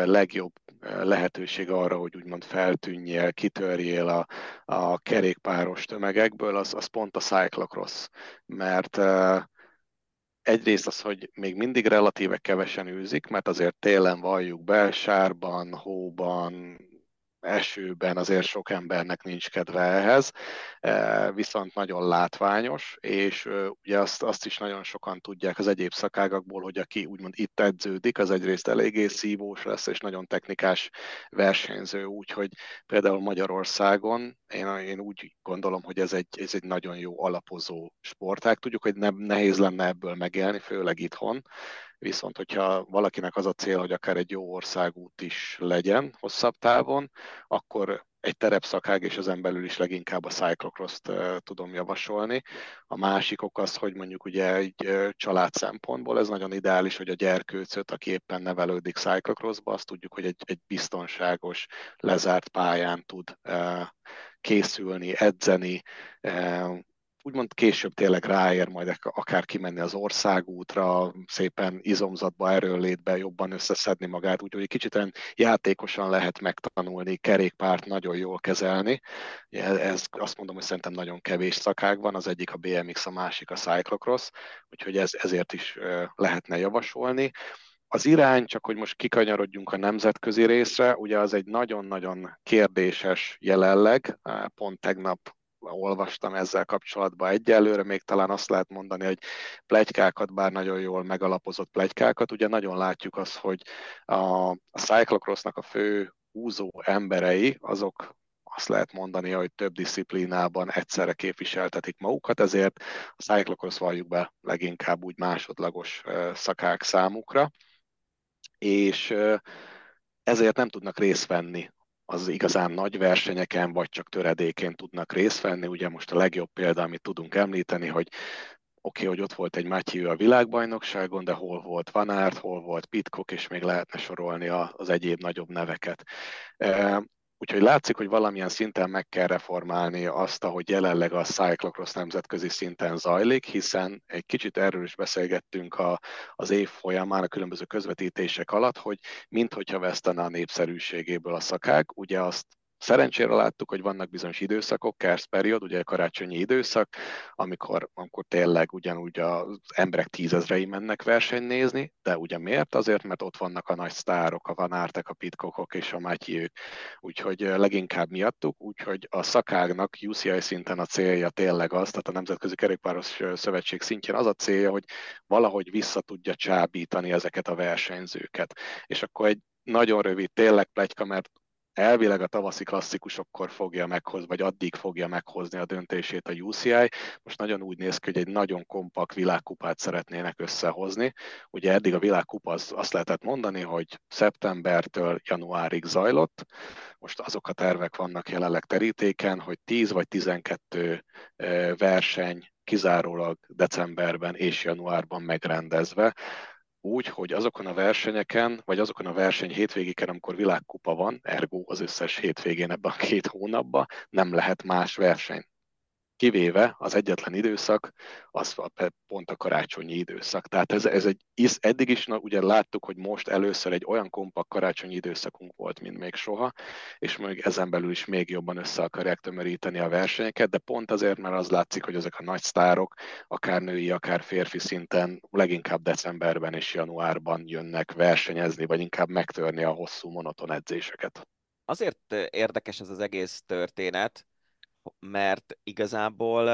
legjobb eh, lehetőség arra, hogy úgymond feltűnjél, kitörjél a, a kerékpáros tömegekből, az, az pont a cyclocross. Mert egyrészt az, hogy még mindig relatíve kevesen űzik, mert azért télen valljuk be, sárban, hóban, esőben azért sok embernek nincs kedve ehhez, e, viszont nagyon látványos, és ugye azt, azt is nagyon sokan tudják az egyéb szakágakból, hogy aki úgymond itt edződik, az egyrészt eléggé szívós lesz, és nagyon technikás versenyző, úgyhogy például Magyarországon én, én úgy gondolom, hogy ez egy, ez egy nagyon jó alapozó sportág. Tudjuk, hogy nem, nehéz lenne ebből megélni, főleg itthon, Viszont, hogyha valakinek az a cél, hogy akár egy jó országút is legyen hosszabb távon, akkor egy terepszakág, és ezen belül is leginkább a cyclocross-t tudom javasolni. A másik ok az, hogy mondjuk ugye egy család szempontból ez nagyon ideális, hogy a gyerkőcöt, aki éppen nevelődik cyclocrossba, azt tudjuk, hogy egy, egy biztonságos, lezárt pályán tud készülni, edzeni, úgymond később tényleg ráér majd akár kimenni az országútra, szépen izomzatba, erőlétbe jobban összeszedni magát, úgyhogy kicsit olyan játékosan lehet megtanulni, kerékpárt nagyon jól kezelni. Ez azt mondom, hogy szerintem nagyon kevés szakág van, az egyik a BMX, a másik a cyclocross, úgyhogy ez, ezért is lehetne javasolni. Az irány, csak hogy most kikanyarodjunk a nemzetközi részre, ugye az egy nagyon-nagyon kérdéses jelenleg, pont tegnap olvastam ezzel kapcsolatban egyelőre, még talán azt lehet mondani, hogy plegykákat, bár nagyon jól megalapozott plegykákat, ugye nagyon látjuk azt, hogy a, a cyclocrossnak a fő húzó emberei, azok azt lehet mondani, hogy több disziplinában egyszerre képviseltetik magukat, ezért a cyclocross valljuk be leginkább úgy másodlagos szakák számukra, és ezért nem tudnak részt venni az igazán nagy versenyeken, vagy csak töredékén tudnak részt venni. Ugye most a legjobb példa, amit tudunk említeni, hogy oké, okay, hogy ott volt egy Matthew a világbajnokságon, de hol volt Van Aert, hol volt Pitcock, és még lehetne sorolni az egyéb nagyobb neveket. Úgyhogy látszik, hogy valamilyen szinten meg kell reformálni azt, ahogy jelenleg a cyclocross nemzetközi szinten zajlik, hiszen egy kicsit erről is beszélgettünk a, az év folyamán a különböző közvetítések alatt, hogy minthogyha vesztene a népszerűségéből a szakák, ugye azt Szerencsére láttuk, hogy vannak bizonyos időszakok, Kersz period, ugye karácsonyi időszak, amikor, amikor tényleg ugyanúgy az emberek tízezrei mennek versenyt nézni, de ugye miért? Azért, mert ott vannak a nagy sztárok, a Vanártek, a Pitkokok és a Matyiők, úgyhogy leginkább miattuk, úgyhogy a szakágnak UCI szinten a célja tényleg az, tehát a Nemzetközi Kerékpáros Szövetség szintjén az a célja, hogy valahogy vissza tudja csábítani ezeket a versenyzőket. És akkor egy nagyon rövid, tényleg plegyka, mert elvileg a tavaszi klasszikusokkor fogja meghozni, vagy addig fogja meghozni a döntését a UCI. Most nagyon úgy néz ki, hogy egy nagyon kompakt világkupát szeretnének összehozni. Ugye eddig a világkupa az, azt lehetett mondani, hogy szeptembertől januárig zajlott. Most azok a tervek vannak jelenleg terítéken, hogy 10 vagy 12 verseny kizárólag decemberben és januárban megrendezve úgy, hogy azokon a versenyeken, vagy azokon a verseny hétvégéken, amikor világkupa van, ergo az összes hétvégén ebben a két hónapban nem lehet más verseny kivéve az egyetlen időszak, az pont a karácsonyi időszak. Tehát ez, ez egy, eddig is na, ugye láttuk, hogy most először egy olyan kompakt karácsonyi időszakunk volt, mint még soha, és még ezen belül is még jobban össze akarják tömöríteni a versenyeket, de pont azért, mert az látszik, hogy ezek a nagy sztárok, akár női, akár férfi szinten leginkább decemberben és januárban jönnek versenyezni, vagy inkább megtörni a hosszú monoton edzéseket. Azért érdekes ez az egész történet, mert igazából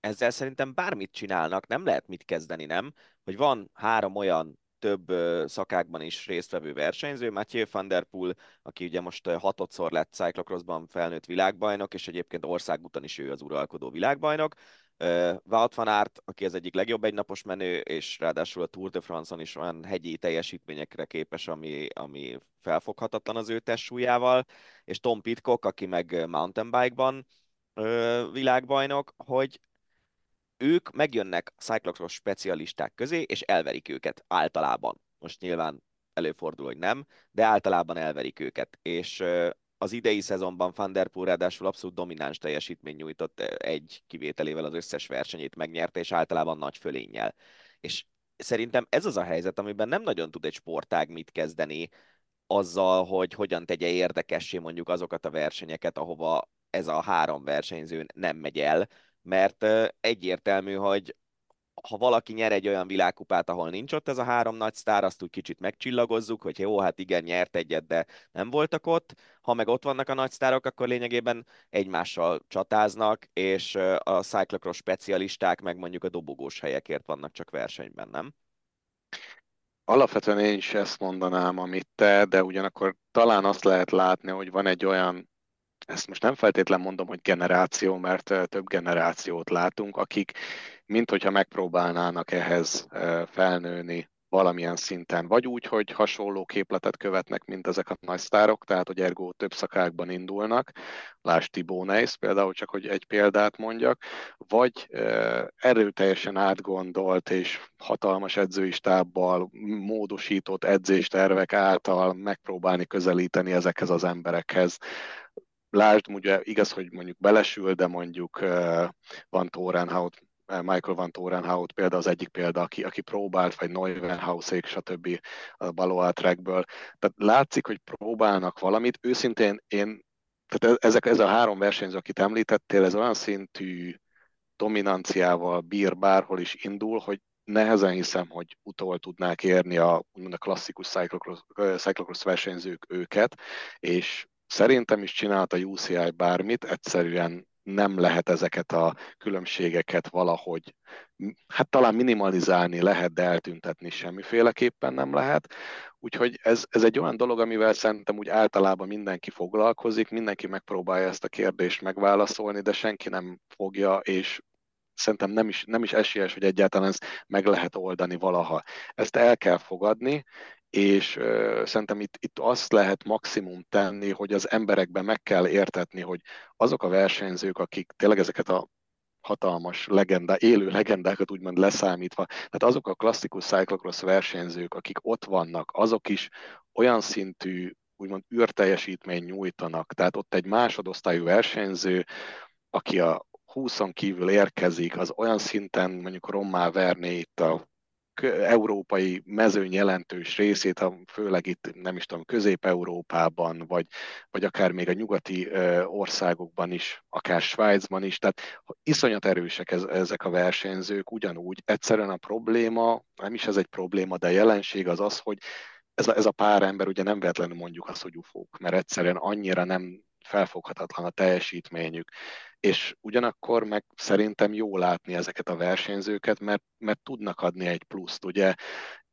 ezzel szerintem bármit csinálnak, nem lehet mit kezdeni, nem? Hogy van három olyan több szakákban is résztvevő versenyző, Mathieu van der Poel, aki ugye most hatodszor lett cyclocrossban felnőtt világbajnok, és egyébként országúton is ő az uralkodó világbajnok. Wout van Aert, aki az egyik legjobb egynapos menő, és ráadásul a Tour de France-on is olyan hegyi teljesítményekre képes, ami, ami felfoghatatlan az ő testsúlyával, és Tom Pitcock, aki meg mountain bike-ban világbajnok, hogy ők megjönnek cyclocross specialisták közé, és elverik őket általában. Most nyilván előfordul, hogy nem, de általában elverik őket. És az idei szezonban Van Der Poel ráadásul abszolút domináns teljesítmény nyújtott egy kivételével az összes versenyét megnyerte, és általában nagy fölénnyel. És szerintem ez az a helyzet, amiben nem nagyon tud egy sportág mit kezdeni azzal, hogy hogyan tegye érdekessé mondjuk azokat a versenyeket, ahova ez a három versenyző nem megy el, mert egyértelmű, hogy ha valaki nyer egy olyan világkupát, ahol nincs ott ez a három nagy sztár, azt úgy kicsit megcsillagozzuk, hogy jó, hát igen, nyert egyet, de nem voltak ott. Ha meg ott vannak a nagy sztárok, akkor lényegében egymással csatáznak, és a cyclocross specialisták meg mondjuk a dobogós helyekért vannak csak versenyben, nem? Alapvetően én is ezt mondanám, amit te, de ugyanakkor talán azt lehet látni, hogy van egy olyan ezt most nem feltétlen mondom, hogy generáció, mert több generációt látunk, akik mint hogyha megpróbálnának ehhez felnőni valamilyen szinten. Vagy úgy, hogy hasonló képletet követnek, mint ezek a nagy sztárok, tehát hogy ergo több szakákban indulnak, lásd Tibó Neis például, csak hogy egy példát mondjak, vagy erőteljesen átgondolt és hatalmas edzői stábbal, módosított edzéstervek által megpróbálni közelíteni ezekhez az emberekhez. Lásd, ugye igaz, hogy mondjuk belesül, de mondjuk van Torenhout Michael Van Torenhout példa az egyik példa, aki, aki próbált, vagy Neuwenhausék, stb. a Baloa trackből. Tehát látszik, hogy próbálnak valamit. Őszintén én, tehát e, ezek, ez a három versenyző, akit említettél, ez olyan szintű dominanciával bír bárhol is indul, hogy nehezen hiszem, hogy utol tudnák érni a, úgymond a klasszikus cyclocross, cyclocross versenyzők őket, és szerintem is csinált a UCI bármit, egyszerűen nem lehet ezeket a különbségeket valahogy, hát talán minimalizálni lehet, de eltüntetni semmiféleképpen nem lehet. Úgyhogy ez, ez egy olyan dolog, amivel szerintem úgy általában mindenki foglalkozik, mindenki megpróbálja ezt a kérdést megválaszolni, de senki nem fogja, és szerintem nem is, nem is esélyes, hogy egyáltalán ezt meg lehet oldani valaha. Ezt el kell fogadni, és szerintem itt, itt azt lehet maximum tenni, hogy az emberekben meg kell értetni, hogy azok a versenyzők, akik tényleg ezeket a hatalmas legenda, élő legendákat úgymond leszámítva, tehát azok a klasszikus cyclocross versenyzők, akik ott vannak, azok is olyan szintű úgymond űrteljesítmény nyújtanak, tehát ott egy másodosztályú versenyző, aki a 20 kívül érkezik, az olyan szinten mondjuk rommá verné itt a európai mezőny jelentős részét, főleg itt nem is tudom, Közép-Európában, vagy, vagy akár még a nyugati országokban is, akár Svájcban is, tehát iszonyat erősek ez, ezek a versenyzők, ugyanúgy. Egyszerűen a probléma, nem is ez egy probléma, de jelenség az az, hogy ez a, ez a pár ember ugye nem véletlenül mondjuk azt, hogy ufók, mert egyszerűen annyira nem felfoghatatlan a teljesítményük és ugyanakkor meg szerintem jó látni ezeket a versenyzőket, mert, mert tudnak adni egy pluszt. Ugye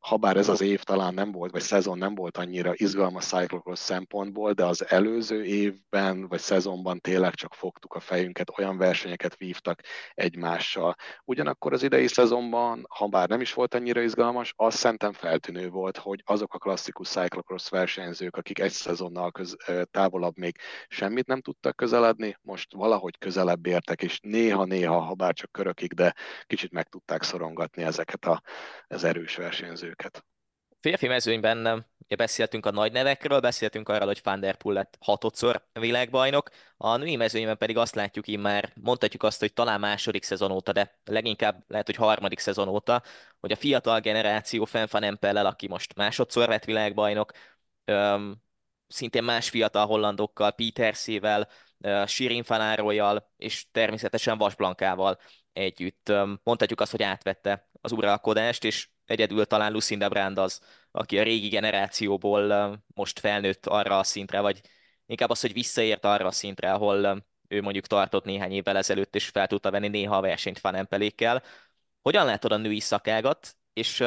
habár ez az év talán nem volt, vagy szezon nem volt annyira izgalmas cyclocross szempontból, de az előző évben, vagy szezonban tényleg csak fogtuk a fejünket, olyan versenyeket vívtak egymással. Ugyanakkor az idei szezonban, ha bár nem is volt annyira izgalmas, az szerintem feltűnő volt, hogy azok a klasszikus cyclocross versenyzők, akik egy szezonnal köz, távolabb még semmit nem tudtak közeledni, most valahogy közelebb értek, és néha-néha, ha bár csak körökig, de kicsit meg tudták szorongatni ezeket a, az erős versenyzőket őket. Férfi mezőnyben ugye beszéltünk a nagy nevekről, beszéltünk arról, hogy Van Der Poel lett hatodszor világbajnok, a női mezőnyben pedig azt látjuk immár, mondhatjuk azt, hogy talán második szezon óta, de leginkább lehet, hogy harmadik szezon óta, hogy a fiatal generáció Fenn van Empellel, aki most másodszor lett világbajnok, öm, szintén más fiatal hollandokkal, Petersével, Shirin Fanárolyjal és természetesen Vas Blankával együtt. Mondhatjuk azt, hogy átvette az uralkodást, és egyedül talán Lucinda Brand az, aki a régi generációból most felnőtt arra a szintre, vagy inkább az, hogy visszaért arra a szintre, ahol ő mondjuk tartott néhány évvel ezelőtt, és fel tudta venni néha a versenyt fanempelékkel. Hogyan látod a női szakágat, és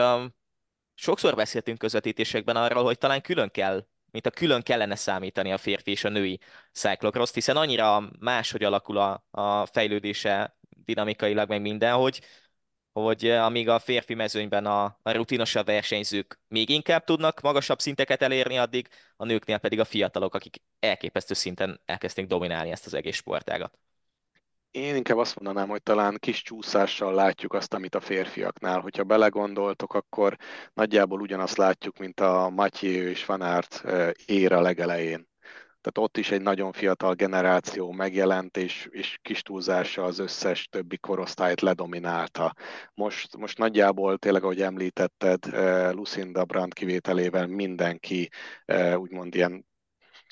sokszor beszéltünk közvetítésekben arról, hogy talán külön kell, mint a külön kellene számítani a férfi és a női cyclocross hiszen annyira máshogy alakul a, a fejlődése dinamikailag, meg minden, hogy hogy eh, amíg a férfi mezőnyben a, a rutinosabb versenyzők még inkább tudnak magasabb szinteket elérni, addig a nőknél pedig a fiatalok, akik elképesztő szinten elkezdték dominálni ezt az egész sportágat. Én inkább azt mondanám, hogy talán kis csúszással látjuk azt, amit a férfiaknál. Hogyha belegondoltok, akkor nagyjából ugyanazt látjuk, mint a Mathieu és Van Aert eh, éra legelején tehát ott is egy nagyon fiatal generáció megjelent, és, és kis túlzása az összes többi korosztályt ledominálta. Most, most nagyjából tényleg, ahogy említetted, eh, Lucinda Brandt kivételével mindenki eh, úgymond ilyen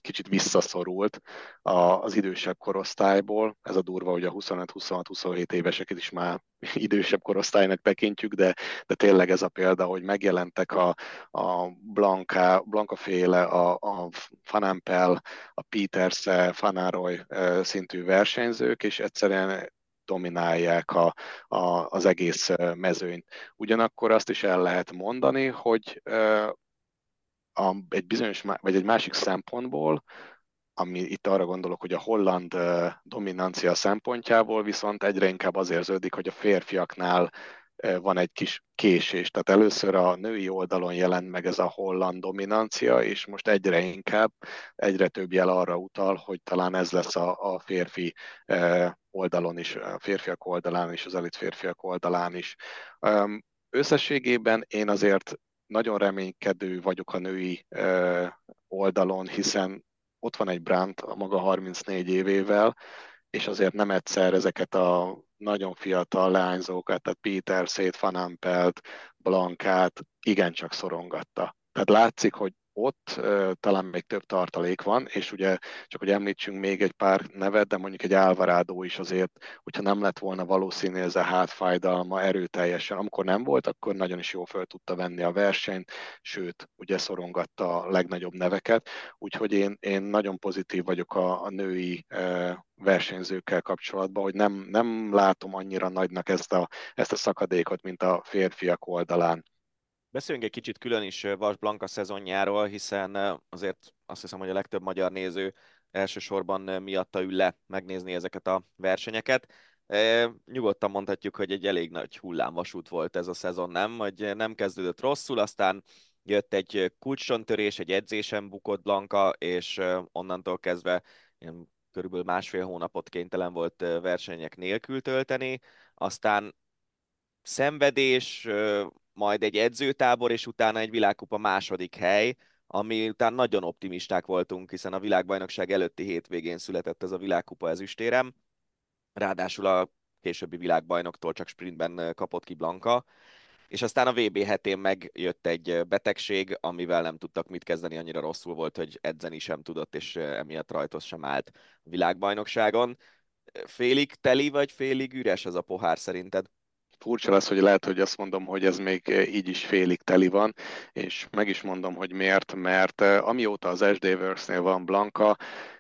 kicsit visszaszorult az idősebb korosztályból. Ez a durva, hogy a 25-26-27 éveseket is már idősebb korosztálynak tekintjük, de, de tényleg ez a példa, hogy megjelentek a, a Blanca, Blanca féle, a, a Fanampel, a Peters, Fanaroy szintű versenyzők, és egyszerűen dominálják a, a, az egész mezőnyt. Ugyanakkor azt is el lehet mondani, hogy a, egy bizonyos, vagy egy másik szempontból, ami itt arra gondolok, hogy a holland dominancia szempontjából viszont egyre inkább az érződik, hogy a férfiaknál van egy kis késés. Tehát először a női oldalon jelent meg ez a holland dominancia, és most egyre inkább, egyre több jel arra utal, hogy talán ez lesz a, a férfi oldalon is, a férfiak oldalán is, az elit férfiak oldalán is. Összességében én azért nagyon reménykedő vagyok a női oldalon, hiszen ott van egy Brandt a maga 34 évével, és azért nem egyszer ezeket a nagyon fiatal leányzókat, tehát Peter, Szét, Van Ampelt, Blankát igencsak szorongatta. Tehát látszik, hogy ott talán még több tartalék van, és ugye csak hogy említsünk még egy pár nevet, de mondjuk egy Alvarado is azért, hogyha nem lett volna valószínű ez a hátfájdalma erőteljesen, amikor nem volt, akkor nagyon is jól fel tudta venni a versenyt, sőt, ugye szorongatta a legnagyobb neveket, úgyhogy én, én nagyon pozitív vagyok a, a női versenyzőkkel kapcsolatban, hogy nem, nem látom annyira nagynak ezt a, ezt a szakadékot, mint a férfiak oldalán. Beszéljünk egy kicsit külön is Vas Blanka szezonjáról, hiszen azért azt hiszem, hogy a legtöbb magyar néző elsősorban miatta ül le megnézni ezeket a versenyeket. Nyugodtan mondhatjuk, hogy egy elég nagy hullámvasút volt ez a szezon, nem? Hogy nem kezdődött rosszul, aztán jött egy kulcsontörés, egy edzésen bukott Blanka, és onnantól kezdve körülbelül másfél hónapot kénytelen volt versenyek nélkül tölteni, aztán szenvedés, majd egy edzőtábor, és utána egy világkupa második hely, ami után nagyon optimisták voltunk, hiszen a világbajnokság előtti hétvégén született ez a világkupa ezüstérem. Ráadásul a későbbi világbajnoktól csak sprintben kapott ki Blanka, és aztán a VB hetén megjött egy betegség, amivel nem tudtak mit kezdeni, annyira rosszul volt, hogy edzeni sem tudott, és emiatt rajtos sem állt a világbajnokságon. Félig teli vagy félig üres ez a pohár szerinted? Furcsa lesz, hogy lehet, hogy azt mondom, hogy ez még így is félig teli van, és meg is mondom, hogy miért, mert eh, amióta az SD Works-nél van Blanka,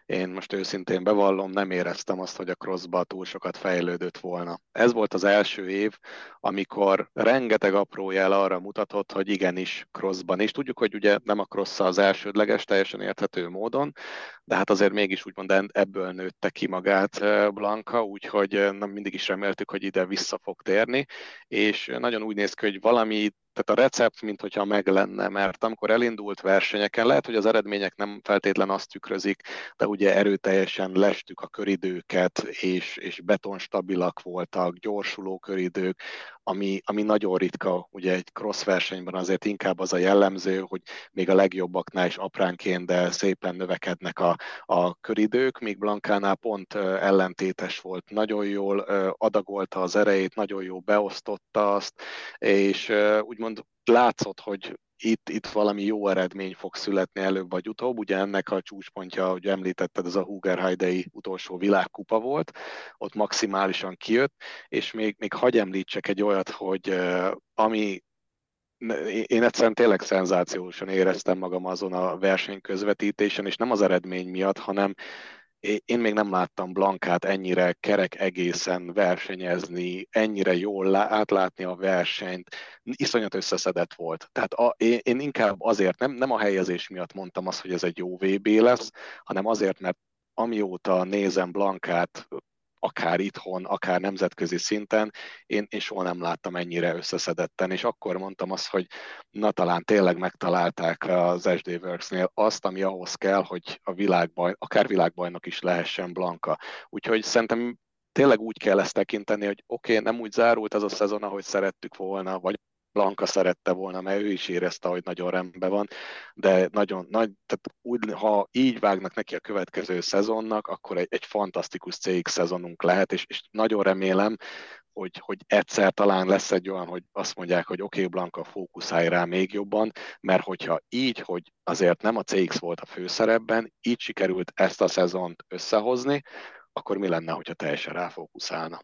én most őszintén bevallom, nem éreztem azt, hogy a crossba túl sokat fejlődött volna. Ez volt az első év, amikor rengeteg apró jel arra mutatott, hogy igenis crossban is. Tudjuk, hogy ugye nem a cross az elsődleges, teljesen érthető módon, de hát azért mégis úgymond ebből nőtte ki magát eh, Blanka, úgyhogy eh, nem mindig is reméltük, hogy ide vissza fog térni, és nagyon úgy néz ki, hogy valami tehát a recept, mint hogyha meg lenne, mert amikor elindult versenyeken, lehet, hogy az eredmények nem feltétlen azt tükrözik, de ugye erőteljesen lestük a köridőket, és, és betonstabilak voltak, gyorsuló köridők, ami, ami nagyon ritka, ugye egy cross versenyben azért inkább az a jellemző, hogy még a legjobbaknál is apránként, de szépen növekednek a, a köridők, míg Blankánál pont ellentétes volt, nagyon jól adagolta az erejét, nagyon jól beosztotta azt, és úgymond látszott, hogy itt, itt valami jó eredmény fog születni előbb vagy utóbb. Ugye ennek a csúcspontja, hogy említetted, az a Hugerheidei utolsó világkupa volt, ott maximálisan kijött, és még, még hagy említsek egy olyat, hogy ami én egyszerűen tényleg szenzációsan éreztem magam azon a verseny közvetítésen, és nem az eredmény miatt, hanem én még nem láttam Blankát ennyire kerek egészen versenyezni, ennyire jól átlátni a versenyt, iszonyat összeszedett volt. Tehát a, én, én inkább azért, nem, nem a helyezés miatt mondtam azt, hogy ez egy jó VB lesz, hanem azért, mert amióta nézem Blankát akár itthon, akár nemzetközi szinten, én, én soha nem láttam ennyire összeszedetten, és akkor mondtam azt, hogy na talán tényleg megtalálták az SD Works-nél azt, ami ahhoz kell, hogy a világbaj, akár világbajnok is lehessen Blanka. Úgyhogy szerintem tényleg úgy kell ezt tekinteni, hogy oké, okay, nem úgy zárult ez a szezon, ahogy szerettük volna, vagy Blanka szerette volna, mert ő is érezte, hogy nagyon rendben van, de nagyon nagy, tehát úgy, ha így vágnak neki a következő szezonnak, akkor egy, egy fantasztikus CX szezonunk lehet, és, és nagyon remélem, hogy, hogy egyszer talán lesz egy olyan, hogy azt mondják, hogy oké, okay, Blanka, fókuszálj rá még jobban, mert hogyha így, hogy azért nem a CX volt a főszerepben, így sikerült ezt a szezont összehozni, akkor mi lenne, hogyha teljesen ráfókuszálna?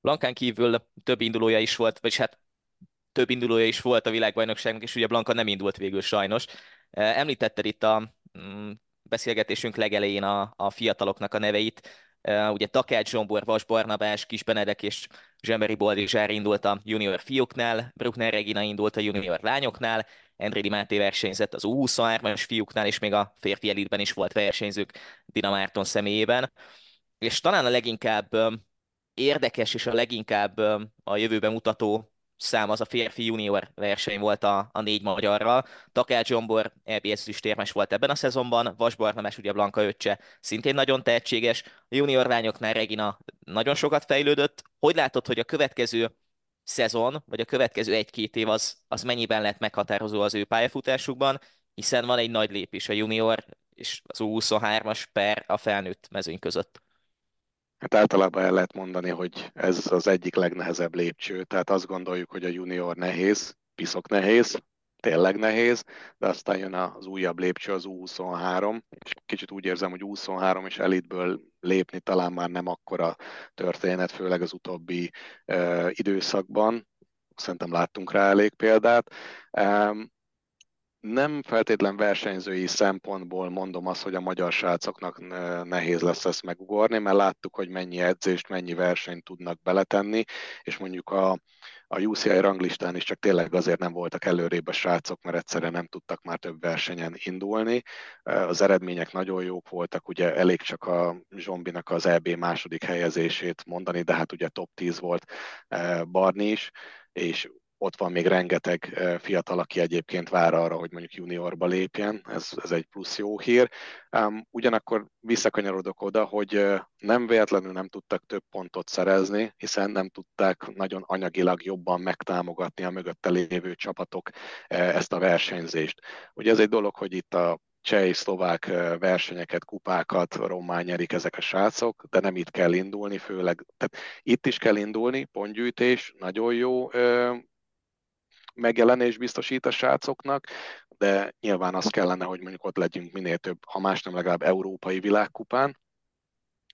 Blankán kívül több indulója is volt, vagy hát több indulója is volt a világbajnokságnak, és ugye Blanka nem indult végül sajnos. Említetted itt a mm, beszélgetésünk legelején a, a fiataloknak a neveit. Ugye Takács Zsombor, Vas Barnabás, Kis Benedek és Zsemberi Boldizsár indult a junior fiúknál, Bruckner Regina indult a junior lányoknál, Endrédi Máté versenyzett az U23-as fiúknál, és még a férfi elitben is volt versenyzők Dina Márton személyében. És talán a leginkább érdekes és a leginkább a jövőben mutató szám az a férfi junior verseny volt a, a négy magyarral. Takál Zsombor EBS térmes volt ebben a szezonban, Vas Barnames, ugye Blanka öccse, szintén nagyon tehetséges. A junior lányoknál Regina nagyon sokat fejlődött. Hogy látod, hogy a következő szezon, vagy a következő egy-két év az, az mennyiben lett meghatározó az ő pályafutásukban, hiszen van egy nagy lépés a junior és az U23-as per a felnőtt mezőny között. Hát általában el lehet mondani, hogy ez az egyik legnehezebb lépcső. Tehát azt gondoljuk, hogy a junior nehéz, piszok nehéz, tényleg nehéz, de aztán jön az újabb lépcső, az U23, és kicsit úgy érzem, hogy U23 és elitből lépni talán már nem akkora történet, főleg az utóbbi uh, időszakban. Szerintem láttunk rá elég példát. Um, nem feltétlen versenyzői szempontból mondom azt, hogy a magyar srácoknak nehéz lesz ezt megugorni, mert láttuk, hogy mennyi edzést, mennyi versenyt tudnak beletenni, és mondjuk a, a UCI ranglistán is csak tényleg azért nem voltak előrébb a srácok, mert egyszerűen nem tudtak már több versenyen indulni. Az eredmények nagyon jók voltak, ugye elég csak a Zsombinak az EB második helyezését mondani, de hát ugye top 10 volt Barni is, és ott van még rengeteg fiatal, aki egyébként vár arra, hogy mondjuk juniorba lépjen, ez, ez egy plusz jó hír. Ugyanakkor visszakanyarodok oda, hogy nem véletlenül nem tudtak több pontot szerezni, hiszen nem tudták nagyon anyagilag jobban megtámogatni a mögötte lévő csapatok ezt a versenyzést. Ugye ez egy dolog, hogy itt a cseh szlovák versenyeket, kupákat román nyerik ezek a srácok, de nem itt kell indulni, főleg, tehát itt is kell indulni, pontgyűjtés, nagyon jó megjelenés biztosít a srácoknak, de nyilván az kellene, hogy mondjuk ott legyünk minél több, ha más nem legalább európai világkupán,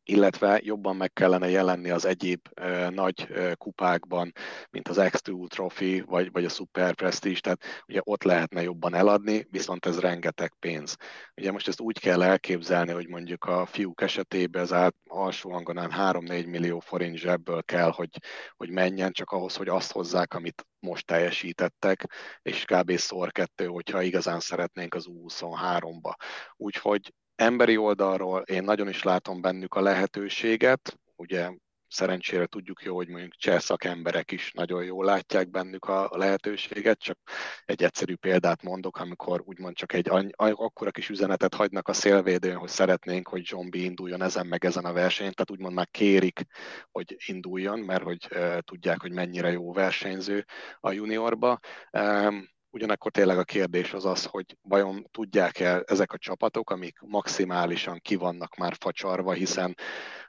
illetve jobban meg kellene jelenni az egyéb ö, nagy ö, kupákban, mint az X2 Trophy, vagy, vagy a Super Prestige, tehát ugye ott lehetne jobban eladni, viszont ez rengeteg pénz. Ugye most ezt úgy kell elképzelni, hogy mondjuk a fiúk esetében az át, alsó hangonán 3-4 millió forint zsebből kell, hogy, hogy menjen, csak ahhoz, hogy azt hozzák, amit most teljesítettek, és kb. szor kettő, hogyha igazán szeretnénk az U23-ba. Úgyhogy emberi oldalról én nagyon is látom bennük a lehetőséget, ugye szerencsére tudjuk jó, hogy mondjuk cseh szakemberek is nagyon jól látják bennük a lehetőséget, csak egy egyszerű példát mondok, amikor úgymond csak egy akkora kis üzenetet hagynak a szélvédőn, hogy szeretnénk, hogy Zsombi induljon ezen meg ezen a versenyen, tehát úgymond már kérik, hogy induljon, mert hogy uh, tudják, hogy mennyire jó versenyző a juniorba. Um, Ugyanakkor tényleg a kérdés az az, hogy vajon tudják-e ezek a csapatok, amik maximálisan kivannak már facsarva, hiszen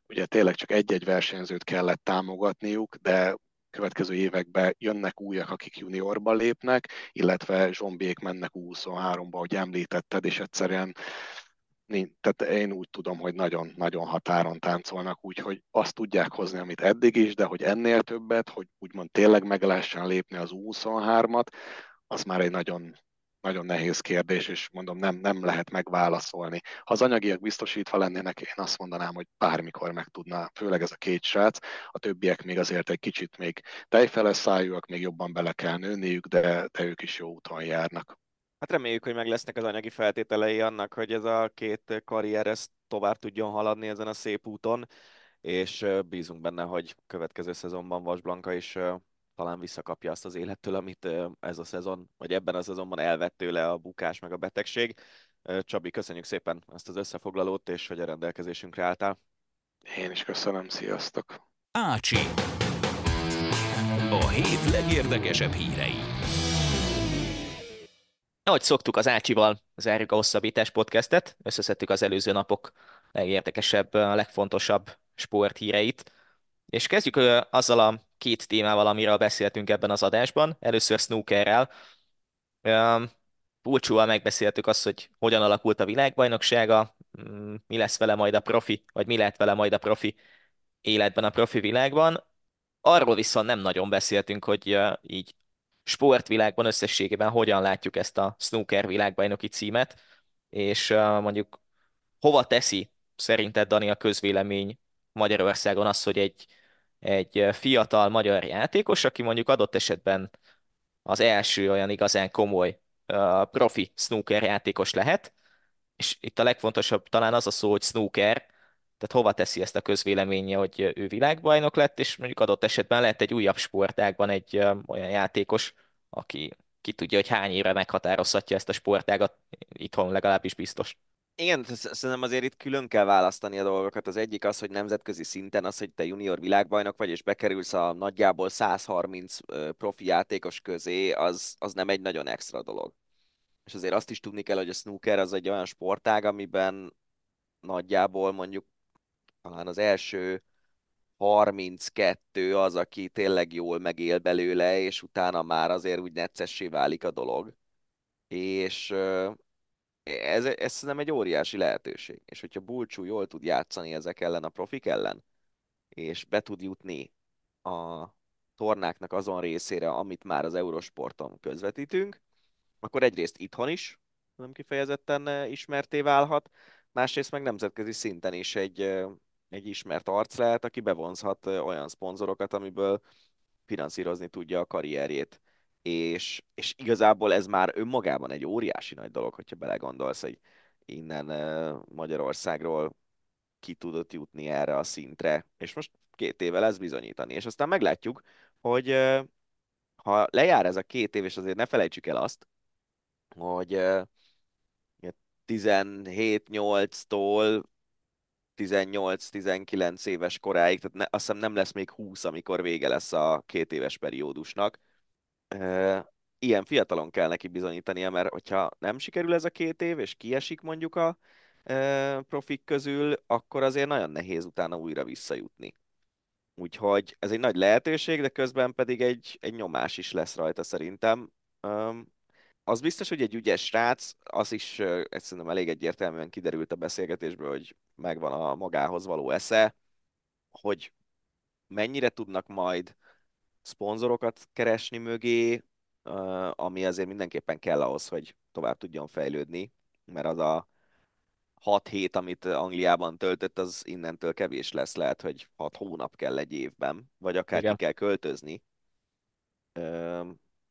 ugye tényleg csak egy-egy versenyzőt kellett támogatniuk, de következő években jönnek újak, akik juniorba lépnek, illetve zsombiék mennek U23-ba, ahogy említetted, és egyszerűen tehát én úgy tudom, hogy nagyon-nagyon határon táncolnak, úgyhogy azt tudják hozni, amit eddig is, de hogy ennél többet, hogy úgymond tényleg meg lehessen lépni az U23-at, az már egy nagyon, nagyon nehéz kérdés, és mondom, nem, nem lehet megválaszolni. Ha az anyagiak biztosítva lennének, én azt mondanám, hogy bármikor meg tudná, főleg ez a két srác, a többiek még azért egy kicsit még tejfeles szájúak, még jobban bele kell nőniük, de, de ők is jó úton járnak. Hát reméljük, hogy meg lesznek az anyagi feltételei annak, hogy ez a két karrier ezt tovább tudjon haladni ezen a szép úton, és bízunk benne, hogy következő szezonban Vas Blanka is talán visszakapja azt az élettől, amit ez a szezon, vagy ebben a szezonban elvett tőle a bukás meg a betegség. Csabi, köszönjük szépen ezt az összefoglalót, és hogy a rendelkezésünkre álltál. Én is köszönöm, sziasztok! Ácsi. A hét legérdekesebb hírei. Ahogy szoktuk az Ácsival, zárjuk a hosszabbítás podcastet, összeszedtük az előző napok legérdekesebb, legfontosabb sporthíreit, és kezdjük azzal a két témával, amiről beszéltünk ebben az adásban. Először snookerrel. Bulcsúval megbeszéltük azt, hogy hogyan alakult a világbajnoksága, mm, mi lesz vele majd a profi, vagy mi lehet vele majd a profi életben, a profi világban. Arról viszont nem nagyon beszéltünk, hogy így sportvilágban összességében hogyan látjuk ezt a snooker világbajnoki címet, és mondjuk hova teszi szerinted, Dani, a közvélemény Magyarországon az, hogy egy egy fiatal magyar játékos, aki mondjuk adott esetben az első olyan igazán komoly profi snooker játékos lehet, és itt a legfontosabb talán az a szó, hogy snooker, Tehát hova teszi ezt a közvéleménye, hogy ő világbajnok lett, és mondjuk adott esetben lehet egy újabb sportágban egy olyan játékos, aki ki tudja, hogy hány évre meghatározhatja ezt a sportágat, itthon legalábbis biztos. Igen, szerintem azért itt külön kell választani a dolgokat. Az egyik az, hogy nemzetközi szinten az, hogy te junior világbajnok vagy, és bekerülsz a nagyjából 130 profi játékos közé, az, az nem egy nagyon extra dolog. És azért azt is tudni kell, hogy a snooker az egy olyan sportág, amiben nagyjából mondjuk talán az első 32 az, aki tényleg jól megél belőle, és utána már azért úgy neccessé válik a dolog. És ez, ez szerintem egy óriási lehetőség. És hogyha Bulcsú jól tud játszani ezek ellen a profik ellen, és be tud jutni a tornáknak azon részére, amit már az Eurosporton közvetítünk, akkor egyrészt itthon is nem kifejezetten ismerté válhat, másrészt meg nemzetközi szinten is egy, egy ismert arc lehet, aki bevonzhat olyan szponzorokat, amiből finanszírozni tudja a karrierjét és, és igazából ez már önmagában egy óriási nagy dolog, hogyha belegondolsz, hogy innen Magyarországról ki tudott jutni erre a szintre, és most két éve lesz bizonyítani, és aztán meglátjuk, hogy ha lejár ez a két év, és azért ne felejtsük el azt, hogy 17-8-tól 18-19 éves koráig, tehát ne, azt hiszem nem lesz még 20, amikor vége lesz a két éves periódusnak, ilyen fiatalon kell neki bizonyítania, mert hogyha nem sikerül ez a két év, és kiesik mondjuk a profik közül, akkor azért nagyon nehéz utána újra visszajutni. Úgyhogy ez egy nagy lehetőség, de közben pedig egy, egy nyomás is lesz rajta szerintem. Az biztos, hogy egy ügyes srác, az is ezt szerintem elég egyértelműen kiderült a beszélgetésből, hogy megvan a magához való esze, hogy mennyire tudnak majd szponzorokat keresni mögé, ami azért mindenképpen kell ahhoz, hogy tovább tudjon fejlődni, mert az a 6 hét, amit Angliában töltött, az innentől kevés lesz, lehet, hogy 6 hónap kell egy évben, vagy akár Igen. ki kell költözni.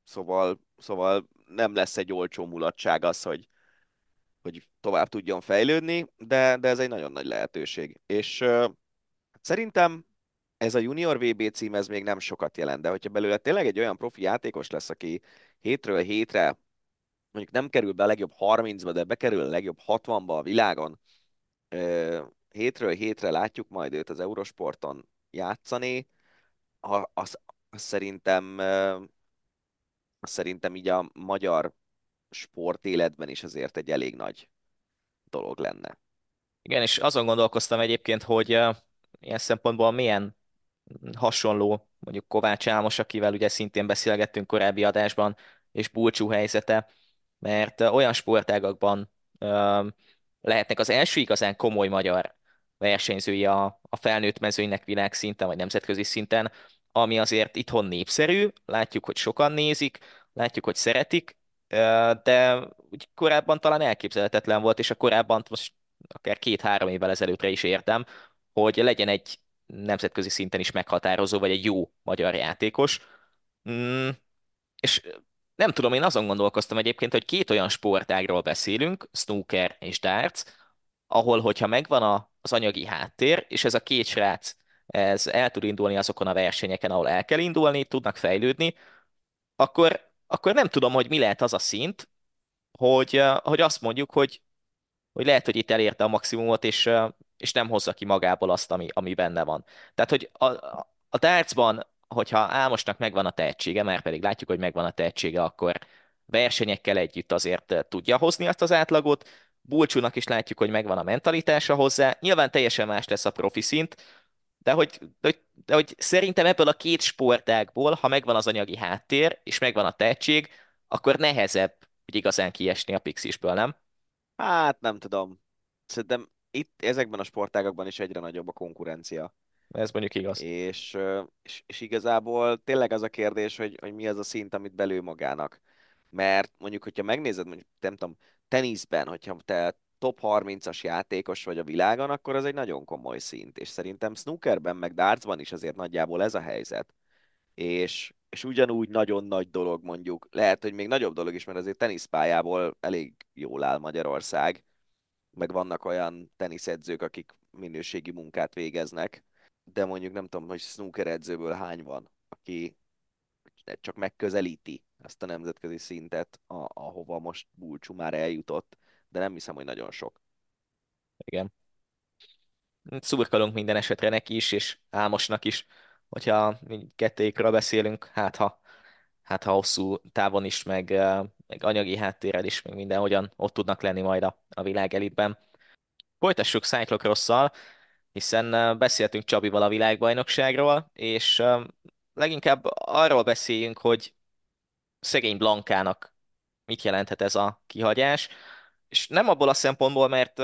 Szóval, szóval nem lesz egy olcsó mulatság az, hogy, hogy tovább tudjon fejlődni, de, de ez egy nagyon nagy lehetőség. És szerintem ez a junior VB cím, ez még nem sokat jelent, de hogyha belőle tényleg egy olyan profi játékos lesz, aki hétről hétre mondjuk nem kerül be a legjobb 30-ba, de bekerül a legjobb 60-ba a világon, hétről hétre látjuk majd őt az Eurosporton játszani, az, az szerintem az szerintem így a magyar sportéletben is azért egy elég nagy dolog lenne. Igen, és azon gondolkoztam egyébként, hogy ilyen szempontból milyen hasonló, mondjuk Kovács Álmos, akivel ugye szintén beszélgettünk korábbi adásban, és Bulcsú helyzete, mert olyan sportágakban lehetnek az első igazán komoly magyar versenyzői a, a felnőtt mezőnynek világszinten, vagy nemzetközi szinten, ami azért itthon népszerű, látjuk, hogy sokan nézik, látjuk, hogy szeretik, de úgy korábban talán elképzelhetetlen volt, és a korábban most akár két-három évvel ezelőttre is értem, hogy legyen egy nemzetközi szinten is meghatározó, vagy egy jó magyar játékos. Mm, és nem tudom, én azon gondolkoztam egyébként, hogy két olyan sportágról beszélünk, snooker és darts, ahol, hogyha megvan a, az anyagi háttér, és ez a két srác ez el tud indulni azokon a versenyeken, ahol el kell indulni, tudnak fejlődni, akkor, akkor nem tudom, hogy mi lehet az a szint, hogy, hogy azt mondjuk, hogy, hogy lehet, hogy itt elérte a maximumot, és, és nem hozza ki magából azt, ami, ami benne van. Tehát, hogy a, a dartsban, hogyha Álmosnak megvan a tehetsége, mert pedig látjuk, hogy megvan a tehetsége, akkor versenyekkel együtt azért tudja hozni azt az átlagot, Bulcsúnak is látjuk, hogy megvan a mentalitása hozzá, nyilván teljesen más lesz a profi szint, de hogy, de, de hogy szerintem ebből a két sportágból, ha megvan az anyagi háttér, és megvan a tehetség, akkor nehezebb, hogy igazán kiesni a Pixisből, nem? Hát nem tudom. Szerintem itt ezekben a sportágakban is egyre nagyobb a konkurencia. Ez mondjuk igaz. És, és, és igazából tényleg az a kérdés, hogy, hogy mi az a szint, amit belő magának. Mert mondjuk, hogyha megnézed, mondjuk, nem tudom, teniszben, hogyha te top 30-as játékos vagy a világon, akkor az egy nagyon komoly szint. És szerintem snookerben, meg dartsban is azért nagyjából ez a helyzet. És, és ugyanúgy nagyon nagy dolog mondjuk, lehet, hogy még nagyobb dolog is, mert azért teniszpályából elég jól áll Magyarország, meg vannak olyan teniszedzők, akik minőségi munkát végeznek, de mondjuk nem tudom, hogy snooker edzőből hány van, aki csak megközelíti ezt a nemzetközi szintet, a, ahova most Bulcsú már eljutott, de nem hiszem, hogy nagyon sok. Igen. Szurkolunk minden esetre neki is, és Ámosnak is, hogyha kettőjükről beszélünk, hát ha, hát ha hosszú távon is, meg, meg anyagi háttérrel is, meg mindenhogyan ott tudnak lenni majd a, a világ elitben. Folytassuk Cyclocross-szal, hiszen beszéltünk Csabival a világbajnokságról, és leginkább arról beszéljünk, hogy szegény Blankának mit jelenthet ez a kihagyás, és nem abból a szempontból, mert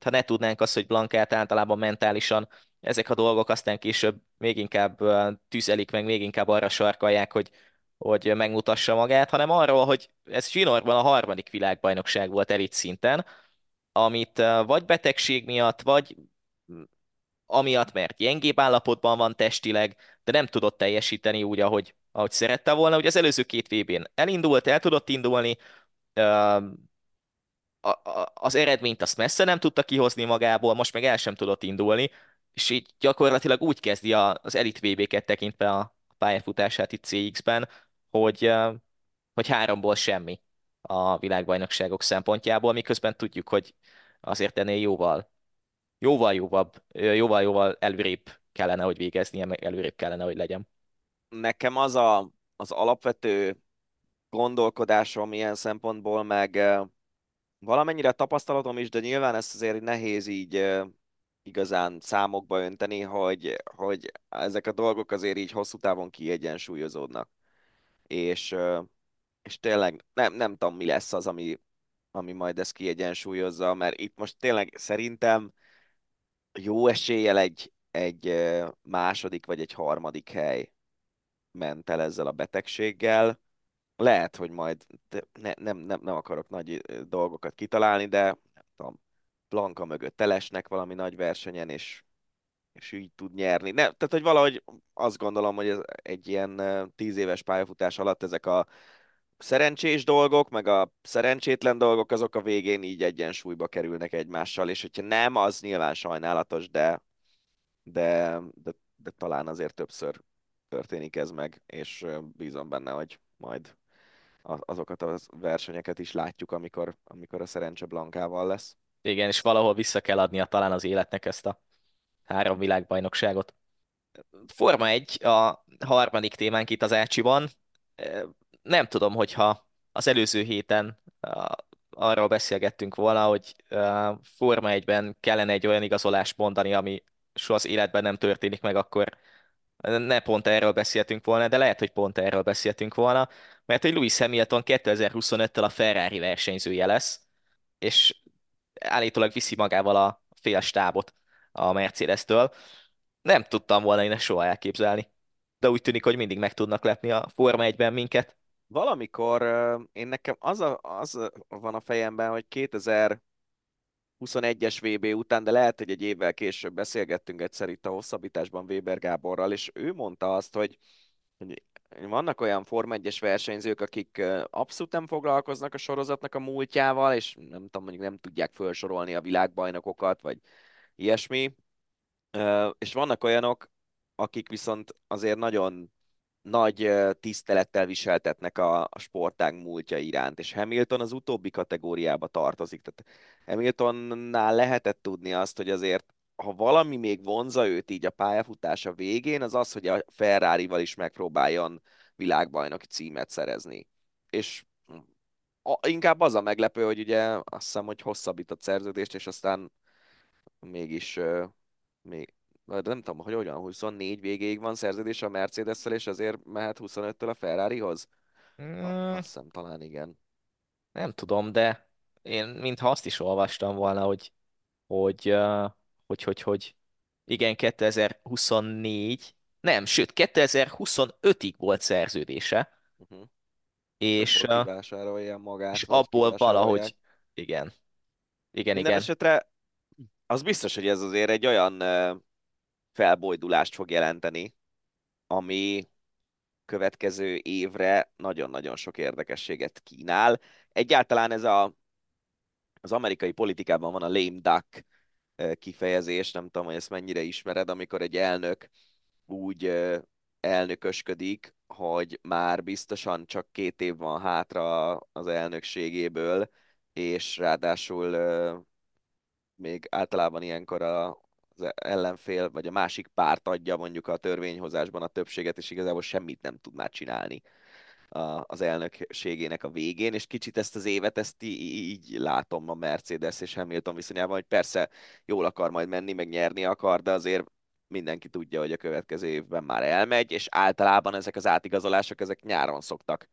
ha ne tudnánk azt, hogy Blankát általában mentálisan ezek a dolgok aztán később még inkább tüzelik, meg még inkább arra sarkalják, hogy, hogy megmutassa magát, hanem arról, hogy ez zsinórban a harmadik világbajnokság volt elit szinten, amit vagy betegség miatt, vagy amiatt, mert gyengébb állapotban van testileg, de nem tudott teljesíteni úgy, ahogy, ahogy szerette volna. Ugye az előző két VB-n elindult, el tudott indulni, az eredményt azt messze nem tudta kihozni magából, most meg el sem tudott indulni, és így gyakorlatilag úgy kezdi az elit VB-ket tekintve a pályafutását itt CX-ben, hogy, hogy háromból semmi a világbajnokságok szempontjából, miközben tudjuk, hogy azért ennél jóval jóval jóval, jóval, jóval előrébb kellene, hogy végeznie, meg előrébb kellene, hogy legyen. Nekem az a, az alapvető gondolkodásom ilyen szempontból, meg valamennyire tapasztalatom is, de nyilván ezt azért nehéz így igazán számokba önteni, hogy, hogy ezek a dolgok azért így hosszú távon kiegyensúlyozódnak. És, és tényleg nem, nem tudom, mi lesz az, ami, ami majd ezt kiegyensúlyozza, mert itt most tényleg szerintem jó eséllyel egy, egy második vagy egy harmadik hely ment el ezzel a betegséggel. Lehet, hogy majd ne, nem, nem, nem akarok nagy dolgokat kitalálni, de nem tudom, Blanka mögött telesnek valami nagy versenyen, és, és így tud nyerni. Ne, tehát, hogy valahogy azt gondolom, hogy ez egy ilyen tíz éves pályafutás alatt ezek a szerencsés dolgok, meg a szerencsétlen dolgok, azok a végén így egyensúlyba kerülnek egymással, és hogyha nem, az nyilván sajnálatos, de, de, de, de talán azért többször történik ez meg, és bízom benne, hogy majd azokat a versenyeket is látjuk, amikor, amikor a szerencse Blankával lesz. Igen, és valahol vissza kell adnia talán az életnek ezt a három világbajnokságot. Forma 1, a harmadik témánk itt az Ácsiban nem tudom, hogyha az előző héten arról beszélgettünk volna, hogy Forma 1-ben kellene egy olyan igazolást mondani, ami soha az életben nem történik meg, akkor ne pont erről beszéltünk volna, de lehet, hogy pont erről beszéltünk volna, mert hogy Lewis Hamilton 2025-től a Ferrari versenyzője lesz, és állítólag viszi magával a fél stábot a Mercedes-től. Nem tudtam volna én ezt soha elképzelni. De úgy tűnik, hogy mindig meg tudnak lepni a Forma 1-ben minket valamikor én nekem az, a, az van a fejemben, hogy 2021-es VB után, de lehet, hogy egy évvel később beszélgettünk egyszer itt a hosszabbításban Weber Gáborral, és ő mondta azt, hogy, hogy vannak olyan Form 1-es versenyzők, akik abszolút nem foglalkoznak a sorozatnak a múltjával, és nem tudom, mondjuk nem tudják felsorolni a világbajnokokat, vagy ilyesmi. És vannak olyanok, akik viszont azért nagyon nagy tisztelettel viseltetnek a, sportág múltja iránt, és Hamilton az utóbbi kategóriába tartozik. Tehát Hamiltonnál lehetett tudni azt, hogy azért ha valami még vonza őt így a pályafutása végén, az az, hogy a Ferrari-val is megpróbáljon világbajnoki címet szerezni. És a, inkább az a meglepő, hogy ugye azt hiszem, hogy hosszabbított szerződést, és aztán mégis még, de nem tudom, hogy olyan 24 végéig van szerződés a mercedes és azért mehet 25-től a Ferrarihoz? Mm. Azt hiszem, talán igen. Nem tudom, de én mintha azt is olvastam volna, hogy hogy, hogy, hogy, hogy igen, 2024, nem, sőt, 2025-ig volt szerződése, uh-huh. és, uh, magát, és abból valahogy, igen, igen, Minden igen. esetre az biztos, hogy ez azért egy olyan felbojdulást fog jelenteni, ami következő évre nagyon-nagyon sok érdekességet kínál. Egyáltalán ez a az amerikai politikában van a lame duck kifejezés, nem tudom, hogy ezt mennyire ismered, amikor egy elnök úgy elnökösködik, hogy már biztosan csak két év van hátra az elnökségéből, és ráadásul még általában ilyenkor a, az ellenfél, vagy a másik párt adja mondjuk a törvényhozásban a többséget, és igazából semmit nem tud már csinálni a, az elnökségének a végén, és kicsit ezt az évet, ezt így látom a Mercedes és Hamilton viszonyában, hogy persze jól akar majd menni, meg nyerni akar, de azért mindenki tudja, hogy a következő évben már elmegy, és általában ezek az átigazolások, ezek nyáron szoktak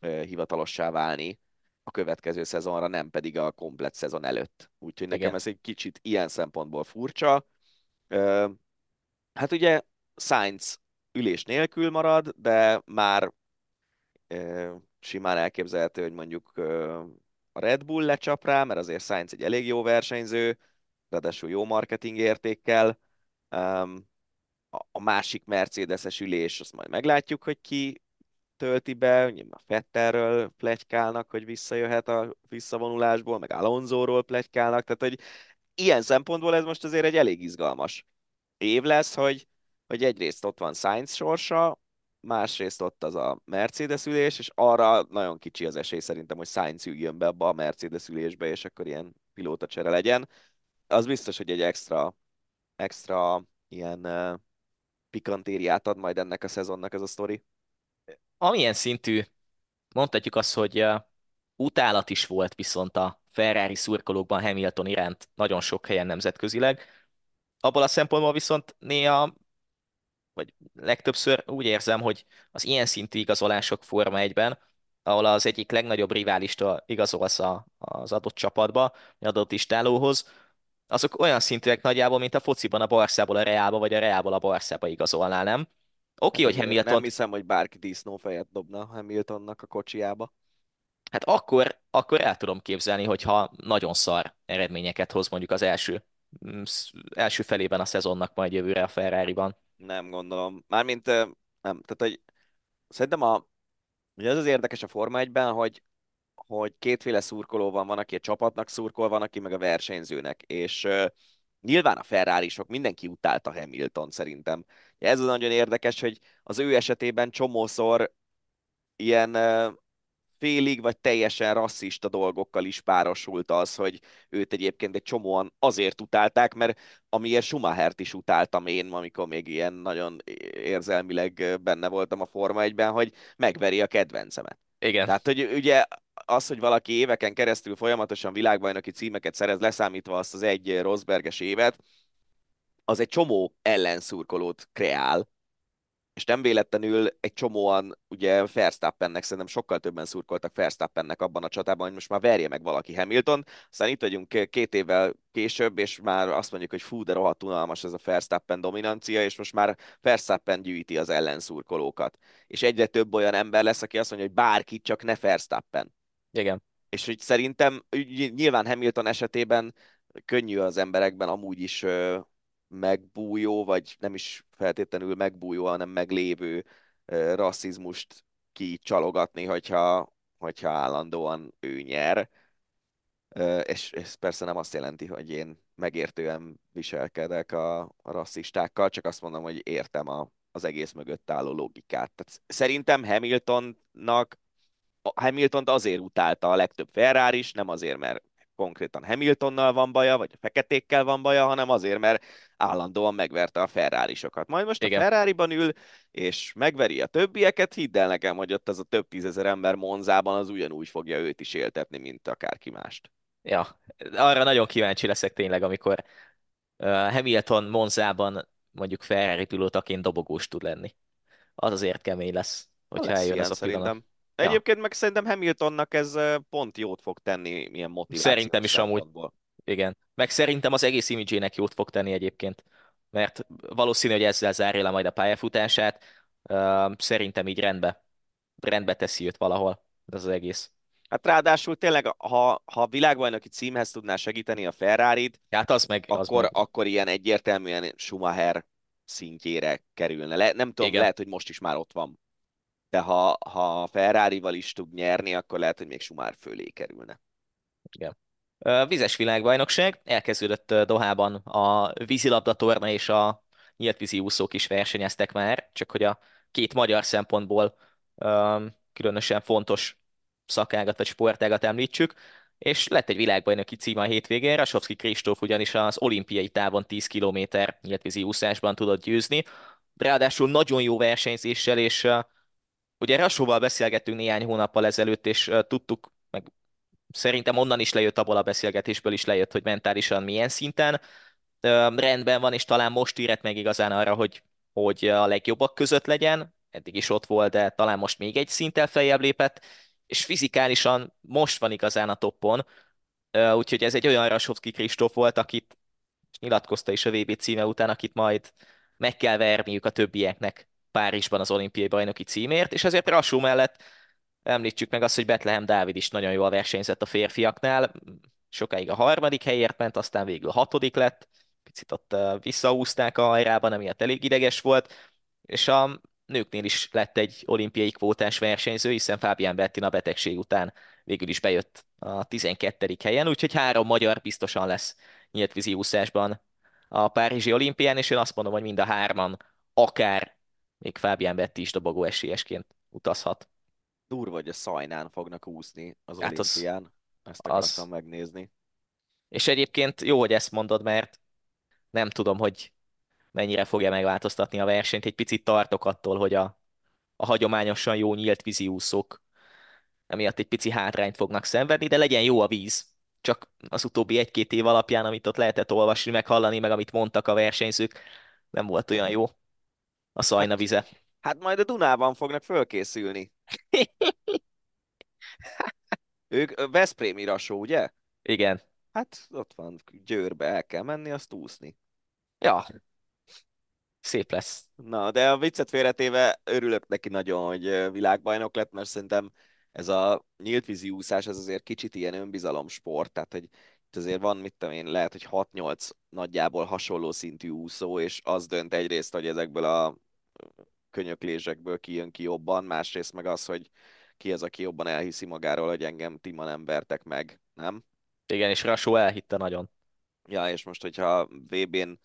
hivatalossá válni a következő szezonra, nem pedig a komplet szezon előtt. Úgyhogy nekem Igen. ez egy kicsit ilyen szempontból furcsa. Hát ugye Sainz ülés nélkül marad, de már simán elképzelhető, hogy mondjuk a Red Bull lecsap rá, mert azért Sainz egy elég jó versenyző, ráadásul jó marketing értékkel. A másik Mercedes-es ülés, azt majd meglátjuk, hogy ki tölti be, a Fetterről plegykálnak, hogy visszajöhet a visszavonulásból, meg Alonsoról plegykálnak, tehát hogy ilyen szempontból ez most azért egy elég izgalmas év lesz, hogy, hogy egyrészt ott van Sainz sorsa, másrészt ott az a Mercedes ülés, és arra nagyon kicsi az esély szerintem, hogy Sainz üljön be abba a Mercedes ülésbe, és akkor ilyen pilóta csere legyen. Az biztos, hogy egy extra, extra ilyen uh, pikantériát ad majd ennek a szezonnak ez a sztori. Amilyen szintű, mondhatjuk azt, hogy uh, utálat is volt viszont a Ferrari szurkolókban Hamilton iránt nagyon sok helyen nemzetközileg. Abból a szempontból viszont néha vagy legtöbbször úgy érzem, hogy az ilyen szintű igazolások Forma 1-ben, ahol az egyik legnagyobb riválistól igazolsz a, az adott csapatba, adott istálóhoz, azok olyan szintűek nagyjából, mint a fociban a Barszából a Reálba, vagy a Reálból a Barszába igazolnál, nem? Oké, okay, hogy Hamilton... Nem hiszem, hogy bárki disznófejet dobna Hamiltonnak a kocsiába. Hát akkor, akkor el tudom képzelni, hogyha nagyon szar eredményeket hoz mondjuk az első, mm, első felében a szezonnak majd jövőre a Ferrari-ban. Nem gondolom. Mármint nem. Tehát, hogy szerintem a, ugye ez az érdekes a Forma 1-ben, hogy, hogy kétféle szurkoló van, van, aki a csapatnak szurkol, van, aki meg a versenyzőnek, és uh, nyilván a ferrari mindenki utálta Hamilton szerintem. Ez az nagyon érdekes, hogy az ő esetében csomószor ilyen félig vagy teljesen rasszista dolgokkal is párosult az, hogy őt egyébként egy csomóan azért utálták, mert amiért Schumachert is utáltam én, amikor még ilyen nagyon érzelmileg benne voltam a Forma 1-ben, hogy megveri a kedvencemet. Igen. Tehát, hogy ugye az, hogy valaki éveken keresztül folyamatosan világbajnoki címeket szerez, leszámítva azt az egy Rosberges évet, az egy csomó ellenszurkolót kreál, és nem véletlenül egy csomóan, ugye Verstappennek szerintem sokkal többen szurkoltak Verstappennek abban a csatában, hogy most már verje meg valaki Hamilton, aztán itt vagyunk két évvel később, és már azt mondjuk, hogy fú, de rohadt unalmas ez a Verstappen dominancia, és most már Verstappen gyűjti az ellenszurkolókat. És egyre több olyan ember lesz, aki azt mondja, hogy bárki, csak ne Verstappen. Igen. És hogy szerintem nyilván Hamilton esetében könnyű az emberekben amúgy is megbújó, vagy nem is feltétlenül megbújó, hanem meglévő rasszizmust kicsalogatni, hogyha, hogyha állandóan ő nyer. És ez persze nem azt jelenti, hogy én megértően viselkedek a, a rasszistákkal, csak azt mondom, hogy értem a, az egész mögött álló logikát. Tehát szerintem Hamiltonnak Hamilton azért utálta a legtöbb Ferrari is, nem azért, mert konkrétan Hamiltonnal van baja, vagy a feketékkel van baja, hanem azért, mert állandóan megverte a ferrari -sokat. Majd most Igen. a Ferrari-ban ül, és megveri a többieket, hidd el nekem, hogy ott az a több tízezer ember Monzában az ugyanúgy fogja őt is éltetni, mint akárki mást. Ja, arra nagyon kíváncsi leszek tényleg, amikor uh, Hamilton Monzában mondjuk Ferrari pilótaként dobogós tud lenni. Az azért kemény lesz, hogyha eljön ez a pillanat. Szerintem. Ja. Egyébként meg szerintem Hamiltonnak ez pont jót fog tenni milyen motiváció. Szerintem is amúgy. Igen. Meg szerintem az egész imidzsének jót fog tenni egyébként. Mert valószínű, hogy ezzel zárja le majd a pályafutását. Szerintem így rendbe, rendbe teszi őt valahol ez az egész. Hát ráadásul tényleg, ha, ha a világbajnoki címhez tudná segíteni a Ferrari-t, hát az meg, az akkor, meg. akkor ilyen egyértelműen Schumacher szintjére kerülne. Le, nem tudom, Igen. lehet, hogy most is már ott van de ha, ha Ferrari-val is tud nyerni, akkor lehet, hogy még Schumacher fölé kerülne. Igen. Vizes világbajnokság, elkezdődött Dohában a vízilabda torna és a nyíltvízi úszók is versenyeztek már, csak hogy a két magyar szempontból különösen fontos szakágat vagy sportágat említsük, és lett egy világbajnoki cím a hétvégén, Rasovski Kristóf ugyanis az olimpiai távon 10 km nyíltvízi úszásban tudott győzni, ráadásul nagyon jó versenyzéssel, és ugye Rasóval beszélgettünk néhány hónappal ezelőtt, és tudtuk, meg szerintem onnan is lejött, abból a beszélgetésből is lejött, hogy mentálisan milyen szinten rendben van, és talán most érett meg igazán arra, hogy, hogy a legjobbak között legyen, eddig is ott volt, de talán most még egy szinttel feljebb lépett, és fizikálisan most van igazán a toppon, úgyhogy ez egy olyan Rasovski Kristóf volt, akit és nyilatkozta is a VB címe után, akit majd meg kell verniük a többieknek Párizsban az olimpiai bajnoki címért, és azért Rasú mellett említsük meg azt, hogy Betlehem Dávid is nagyon jól versenyzett a férfiaknál, sokáig a harmadik helyért ment, aztán végül a hatodik lett, picit ott visszaúzták a hajrában, emiatt elég ideges volt, és a nőknél is lett egy olimpiai kvótás versenyző, hiszen Fábián Bettina betegség után végül is bejött a 12. helyen, úgyhogy három magyar biztosan lesz nyíltvízi úszásban a Párizsi olimpián, és én azt mondom, hogy mind a hárman akár még Fábián Betti is dobogó esélyesként utazhat. Durva, hogy a szajnán fognak úszni az hát olimpián. Az, Ezt akartam az... megnézni. És egyébként jó, hogy ezt mondod, mert nem tudom, hogy mennyire fogja megváltoztatni a versenyt. Egy picit tartok attól, hogy a, a hagyományosan jó nyílt vízi úszók emiatt egy pici hátrányt fognak szenvedni, de legyen jó a víz. Csak az utóbbi egy-két év alapján, amit ott lehetett olvasni, meg hallani, meg amit mondtak a versenyzők, nem volt olyan jó a szajna hát, vize. Hát majd a Dunában fognak fölkészülni. ők Veszprémi rasó, ugye? Igen. Hát ott van, Győrbe el kell menni, azt úszni. Ja, szép lesz. Na, de a viccet félretéve örülök neki nagyon, hogy világbajnok lett, mert szerintem ez a nyíltvízi úszás, ez azért kicsit ilyen önbizalomsport, tehát hogy itt azért van, mit tudom én, lehet, hogy 6-8 nagyjából hasonló szintű úszó, és az dönt egyrészt, hogy ezekből a könyöklésekből kijön ki jobban, másrészt meg az, hogy ki az, aki jobban elhiszi magáról, hogy engem ti ma nem vertek meg, nem? Igen, és Rasó elhitte nagyon. Ja, és most, hogyha VB-n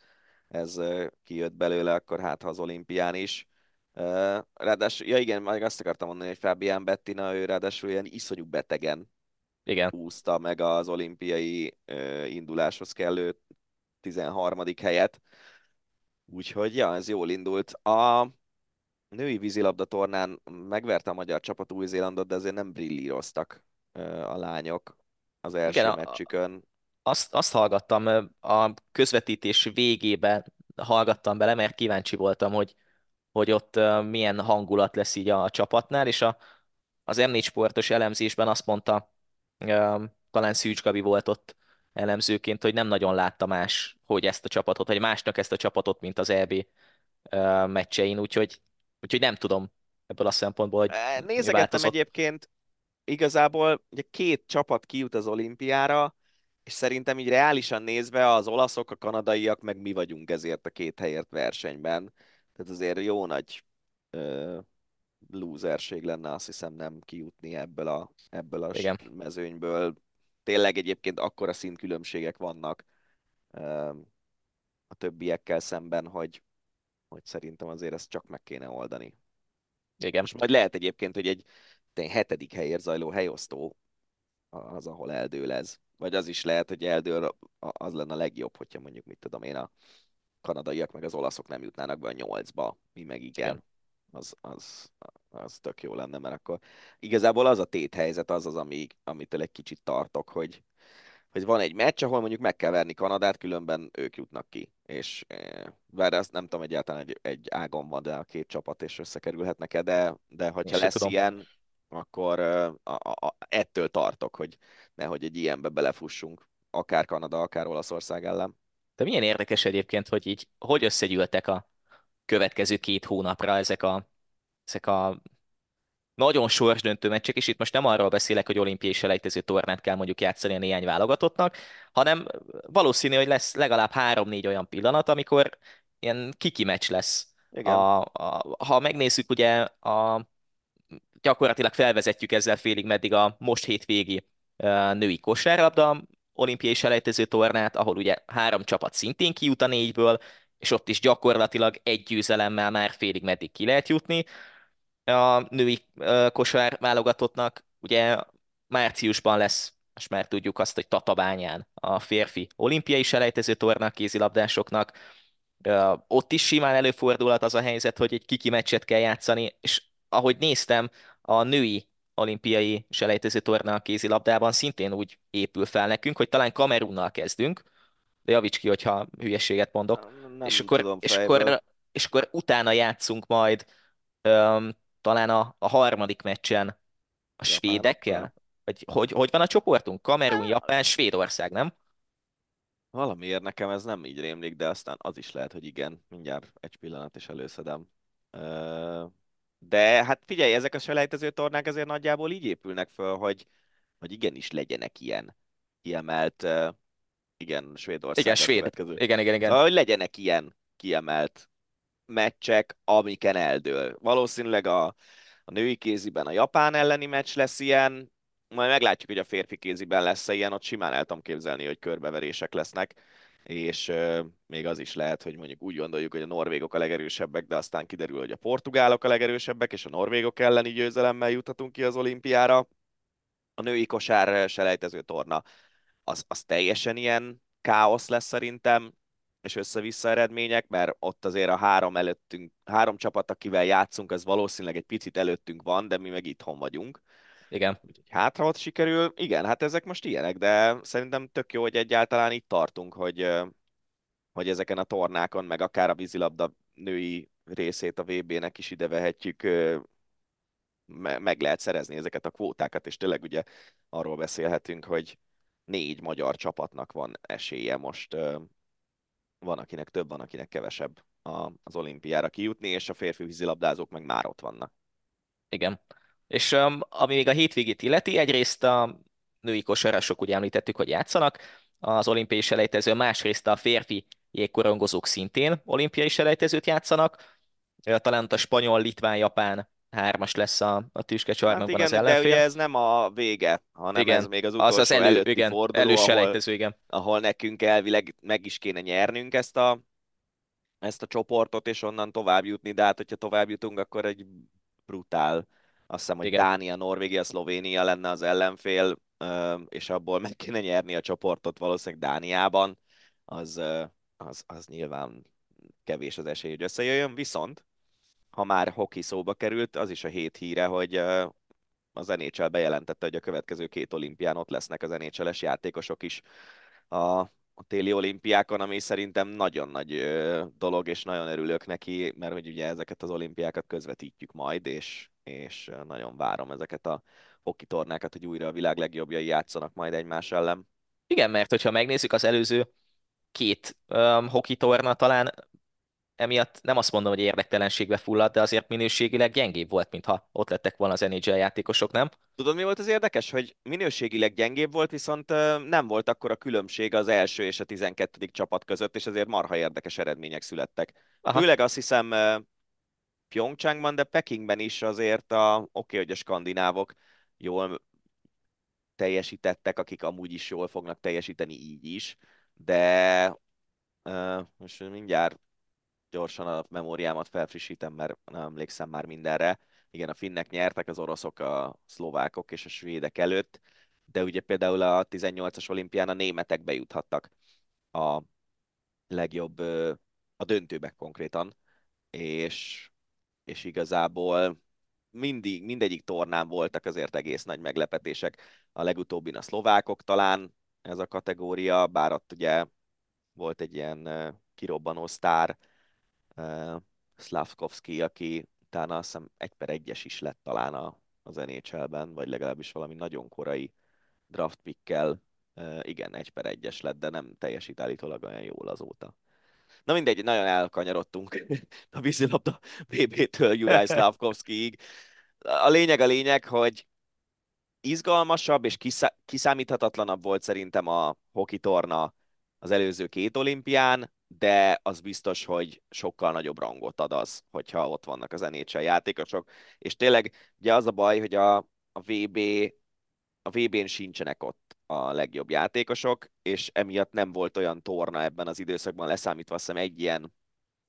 ez kijött belőle, akkor hát ha az olimpián is. Ráadásul, ja igen, meg azt akartam mondani, hogy Fabian Bettina, ő ráadásul ilyen iszonyú betegen igen. úszta meg az olimpiai induláshoz kellő 13. helyet. Úgyhogy, ja, ez jól indult. A női vízilabda tornán megverte a magyar csapat Új-Zélandot, de azért nem brillíroztak a lányok az első Igen, meccsükön azt, azt hallgattam a közvetítés végében hallgattam bele, mert kíváncsi voltam, hogy, hogy ott milyen hangulat lesz így a csapatnál, és a, az M4 sportos elemzésben azt mondta, talán Szűcs Gabi volt ott elemzőként, hogy nem nagyon látta más, hogy ezt a csapatot, vagy másnak ezt a csapatot, mint az EB meccsein, úgyhogy, úgyhogy nem tudom ebből a szempontból, hogy Nézegettem egyébként, igazából ugye két csapat kijut az olimpiára, és szerintem így reálisan nézve az olaszok, a kanadaiak, meg mi vagyunk ezért a két helyért versenyben. Tehát azért jó nagy ö, lúzerség lenne, azt hiszem nem kijutni ebből a, ebből a Igen. mezőnyből. Tényleg egyébként akkora szintkülönbségek vannak a többiekkel szemben, hogy, hogy szerintem azért ezt csak meg kéne oldani. Igen. Most majd lehet egyébként, hogy egy hetedik helyért zajló helyosztó az, ahol eldől ez. Vagy az is lehet, hogy eldől az lenne a legjobb, hogyha mondjuk, mit tudom én, a kanadaiak meg az olaszok nem jutnának be a nyolcba, mi meg igen. igen. Az, az, az tök jó lenne, mert akkor igazából az a téthelyzet az az, ami, amitől egy kicsit tartok, hogy, hogy van egy meccs, ahol mondjuk meg kell verni Kanadát, különben ők jutnak ki. És e, bár azt nem tudom, egyáltalán egy, egy ágon van, de a két csapat és összekerülhetnek-e, de, de hogyha lesz tudom. ilyen, akkor a, a, a, ettől tartok, hogy nehogy egy ilyenbe belefussunk, akár Kanada, akár Olaszország ellen. De milyen érdekes egyébként, hogy így hogy összegyűltek a következő két hónapra ezek a, ezek a nagyon sorsdöntő meccsek, és itt most nem arról beszélek, hogy olimpiai selejtező tornát kell mondjuk játszani a néhány válogatottnak, hanem valószínű, hogy lesz legalább három-négy olyan pillanat, amikor ilyen kiki meccs lesz. Igen. A, a, ha megnézzük ugye a gyakorlatilag felvezetjük ezzel félig meddig a most hétvégi női kosárlabda olimpiai selejtező tornát, ahol ugye három csapat szintén kijut a négyből, és ott is gyakorlatilag egy győzelemmel már félig meddig ki lehet jutni. A női kosár válogatottnak ugye márciusban lesz, most már tudjuk azt, hogy Tatabányán a férfi olimpiai selejtező torna kézilabdásoknak, ott is simán előfordulhat az a helyzet, hogy egy kiki meccset kell játszani, és ahogy néztem, a női olimpiai selejtező torna a kézilabdában szintén úgy épül fel nekünk, hogy talán Kamerunnal kezdünk, de javíts ki, hogyha hülyeséget mondok, Nem és, akkor, és, fejből. akkor, és akkor utána játszunk majd öm, talán a, a harmadik meccsen a svédekkel? Vagy hogy, hogy van a csoportunk? Kamerun, Japán, Svédország, nem? Valamiért nekem ez nem így rémlik, de aztán az is lehet, hogy igen. Mindjárt egy pillanat is előszedem. De hát figyelj, ezek a selejtező tornák azért nagyjából így épülnek föl, hogy, hogy igenis legyenek ilyen kiemelt, igen, Svédország Igen, svéd. következő. Igen, igen, igen. Hogy legyenek ilyen kiemelt meccsek, amiken eldől. Valószínűleg a, a női kéziben a Japán elleni meccs lesz ilyen, majd meglátjuk, hogy a férfi kéziben lesz-e ilyen, ott simán el tudom képzelni, hogy körbeverések lesznek, és euh, még az is lehet, hogy mondjuk úgy gondoljuk, hogy a norvégok a legerősebbek, de aztán kiderül, hogy a portugálok a legerősebbek, és a norvégok elleni győzelemmel juthatunk ki az olimpiára. A női kosár selejtező torna az, az teljesen ilyen káosz lesz szerintem, és össze-vissza eredmények, mert ott azért a három előttünk, három csapat, akivel játszunk, az valószínűleg egy picit előttünk van, de mi meg itthon vagyunk. Igen. Úgyhogy hát, ha ott sikerül, igen, hát ezek most ilyenek, de szerintem tök jó, hogy egyáltalán itt tartunk, hogy, hogy ezeken a tornákon, meg akár a vízilabda női részét a VB-nek is ide vehetjük, meg lehet szerezni ezeket a kvótákat, és tényleg ugye arról beszélhetünk, hogy négy magyar csapatnak van esélye most, van akinek több, van akinek kevesebb a- az olimpiára kijutni, és a férfi vízilabdázók meg már ott vannak. Igen. És um, ami még a hétvégét illeti, egyrészt a női kosarasok, ugye említettük, hogy játszanak az olimpiai selejtező, másrészt a férfi jégkorongozók szintén olimpiai selejtezőt játszanak. Talán a spanyol, litván, japán hármas lesz a, a tüskecsarnokban Hát igen, az de ellenfél. ugye ez nem a vége, hanem igen, ez még az az utolsó az elő, előtti igen, forduló, ahol, előselejtező, igen. ahol nekünk elvileg meg is kéne nyernünk ezt a, ezt a csoportot, és onnan tovább jutni, de hát hogyha tovább jutunk, akkor egy brutál, azt hiszem, hogy Igen. Dánia, Norvégia, Szlovénia lenne az ellenfél, és abból meg kéne nyerni a csoportot valószínűleg Dániában, az, az, az nyilván kevés az esély, hogy összejöjjön, viszont ha már hoki szóba került, az is a hét híre, hogy az NHL bejelentette, hogy a következő két olimpián ott lesznek az NHL-es játékosok is a, a téli olimpiákon, ami szerintem nagyon nagy dolog, és nagyon örülök neki, mert hogy ugye ezeket az olimpiákat közvetítjük majd, és, és nagyon várom ezeket a hoki tornákat, hogy újra a világ legjobbjai játszanak majd egymás ellen. Igen, mert hogyha megnézzük az előző két um, hoki torna talán emiatt nem azt mondom, hogy érdektelenségbe fulladt, de azért minőségileg gyengébb volt, mintha ott lettek volna az NHL játékosok, nem? Tudod, mi volt az érdekes? Hogy minőségileg gyengébb volt, viszont nem volt akkor a különbség az első és a 12. csapat között, és ezért marha érdekes eredmények születtek. Aha. Főleg azt hiszem Pyeongchangban, de Pekingben is azért a, oké, okay, hogy a skandinávok jól teljesítettek, akik amúgy is jól fognak teljesíteni így is, de ö, most mindjárt gyorsan a memóriámat felfrissítem, mert nem emlékszem már mindenre. Igen, a finnek nyertek, az oroszok, a szlovákok és a svédek előtt, de ugye például a 18-as olimpián a németek bejuthattak a legjobb, a döntőbe konkrétan, és, és igazából mindig, mindegyik tornán voltak azért egész nagy meglepetések. A legutóbbin a szlovákok talán ez a kategória, bár ott ugye volt egy ilyen kirobbanó sztár, uh, Slavkovski, aki utána azt hiszem egy per egyes is lett talán a, az NHL-ben, vagy legalábbis valami nagyon korai draft pickkel. Uh, igen, egy per egyes lett, de nem teljesít állítólag olyan jól azóta. Na mindegy, nagyon elkanyarodtunk a vízilabda BB-től Juraj Slavkovskiig. A lényeg a lényeg, hogy izgalmasabb és kiszá- kiszámíthatatlanabb volt szerintem a hoki torna az előző két olimpián, de az biztos, hogy sokkal nagyobb rangot ad az, hogyha ott vannak az NHL játékosok. És tényleg ugye az a baj, hogy a, a VB a VB-n sincsenek ott a legjobb játékosok, és emiatt nem volt olyan torna ebben az időszakban, leszámítva azt hiszem egy ilyen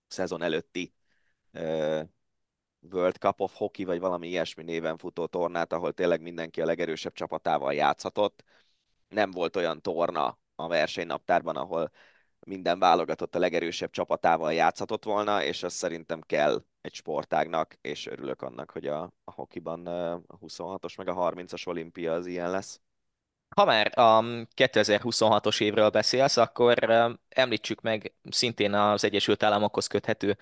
szezon előtti uh, World Cup of Hockey, vagy valami ilyesmi néven futó tornát, ahol tényleg mindenki a legerősebb csapatával játszhatott. Nem volt olyan torna a versenynaptárban, ahol minden válogatott a legerősebb csapatával játszhatott volna, és azt szerintem kell egy sportágnak, és örülök annak, hogy a, a hokiban a 26-os meg a 30-as olimpia az ilyen lesz. Ha már a 2026-os évről beszélsz, akkor említsük meg szintén az Egyesült Államokhoz köthető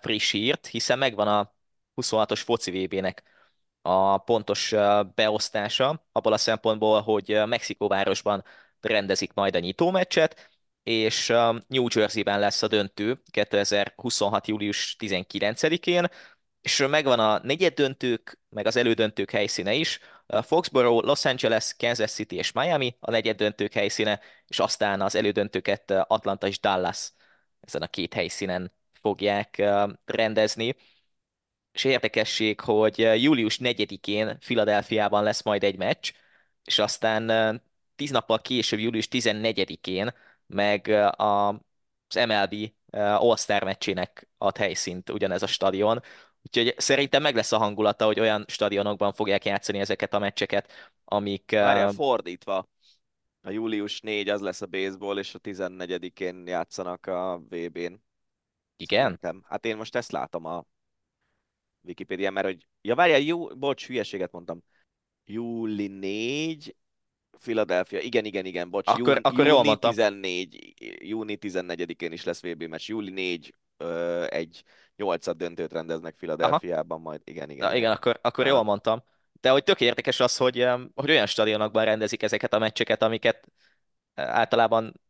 friss hírt, hiszen megvan a 26-os foci VB-nek a pontos beosztása, abból a szempontból, hogy Mexikóvárosban rendezik majd a nyitómeccset, és New Jersey-ben lesz a döntő 2026. július 19-én, és megvan a negyed döntők, meg az elődöntők helyszíne is, Foxborough, Los Angeles, Kansas City és Miami a negyed döntők helyszíne, és aztán az elődöntőket Atlanta és Dallas ezen a két helyszínen fogják rendezni. És érdekesség, hogy július 4-én Filadelfiában lesz majd egy meccs, és aztán tíz nappal később, július 14-én meg a, az MLB All-Star meccsének ad helyszínt ugyanez a stadion. Úgyhogy szerintem meg lesz a hangulata, hogy olyan stadionokban fogják játszani ezeket a meccseket, amik... Várjál, fordítva. A július 4 az lesz a baseball, és a 14-én játszanak a VB-n. Igen? Szerintem. Hát én most ezt látom a Wikipedia, mert hogy... Ja, várjál, jó, bocs, hülyeséget mondtam. Júli 4, Philadelphia, igen, igen, igen, bocs. Akkor, júni, akkor jól júni mondtam. 14, júni 14-én is lesz VB meccs. Júli 4 ö, egy nyolcad döntőt rendeznek Philadelphiában majd. Igen, igen. Na, igen, akkor, akkor jól mondtam. De hogy tök érdekes az, hogy, hogy olyan stadionokban rendezik ezeket a meccseket, amiket általában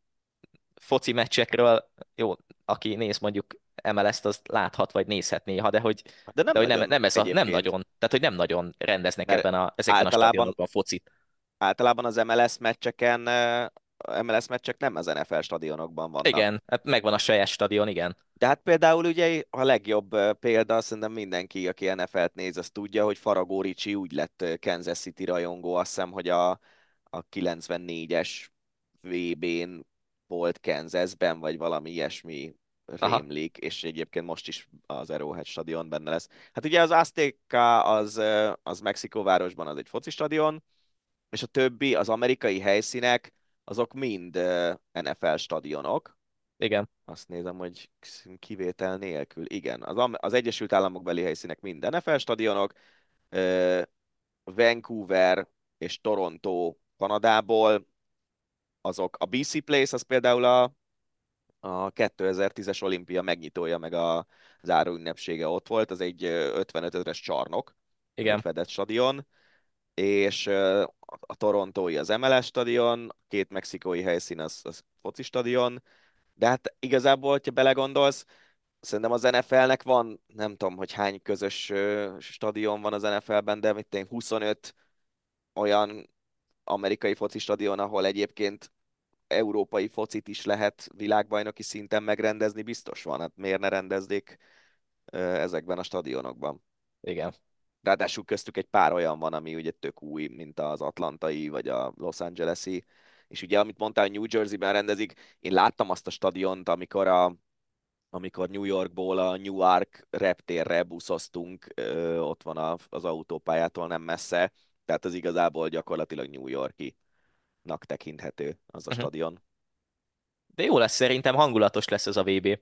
foci meccsekről, jó, aki néz mondjuk MLS-t, az láthat, vagy nézhet néha, de hogy, de nem, de hogy nem, nem, ez a, nem nagyon, tehát hogy nem nagyon rendeznek Mert ebben a, ezeken általában- a stadionokban focit. Általában az MLS meccseken, MLS meccsek nem az NFL stadionokban vannak. Igen, hát megvan a saját stadion, igen. De hát például ugye a legjobb példa, szerintem mindenki, aki NFL-t néz, az tudja, hogy Faragó Ricsi úgy lett Kansas City rajongó, azt hiszem, hogy a, a 94-es VB-n volt Kansasben, vagy valami ilyesmi Aha. rémlik, és egyébként most is az Arrowhead stadion benne lesz. Hát ugye az Azteca az, az Mexikóvárosban az egy foci stadion, és a többi, az amerikai helyszínek, azok mind NFL stadionok. Igen, Azt nézem, hogy kivétel nélkül. Igen, az, az Egyesült Államok beli helyszínek mind NFL stadionok. Vancouver és Toronto Kanadából, azok a BC Place, az például a, a 2010-es olimpia megnyitója, meg a záró ünnepsége ott volt, az egy ö, 55 ezres csarnok, igen. fedett stadion, és a torontói az MLS stadion, két mexikói helyszín az, az foci stadion, de hát igazából, hogyha belegondolsz, szerintem az NFL-nek van, nem tudom, hogy hány közös stadion van az NFL-ben, de mit én 25 olyan amerikai foci stadion, ahol egyébként európai focit is lehet világbajnoki szinten megrendezni, biztos van. Hát miért ne rendeznék ezekben a stadionokban? Igen. Ráadásul köztük egy pár olyan van, ami ugye tök új, mint az atlantai vagy a Los Angeles-i. És ugye, amit mondtál, New Jersey-ben rendezik, én láttam azt a stadiont, amikor a amikor New Yorkból a Newark reptérre buszoztunk, ö, ott van a, az autópályától nem messze, tehát az igazából gyakorlatilag New Yorki-nak tekinthető az a Mhm. stadion. De jó lesz szerintem, hangulatos lesz ez a VB.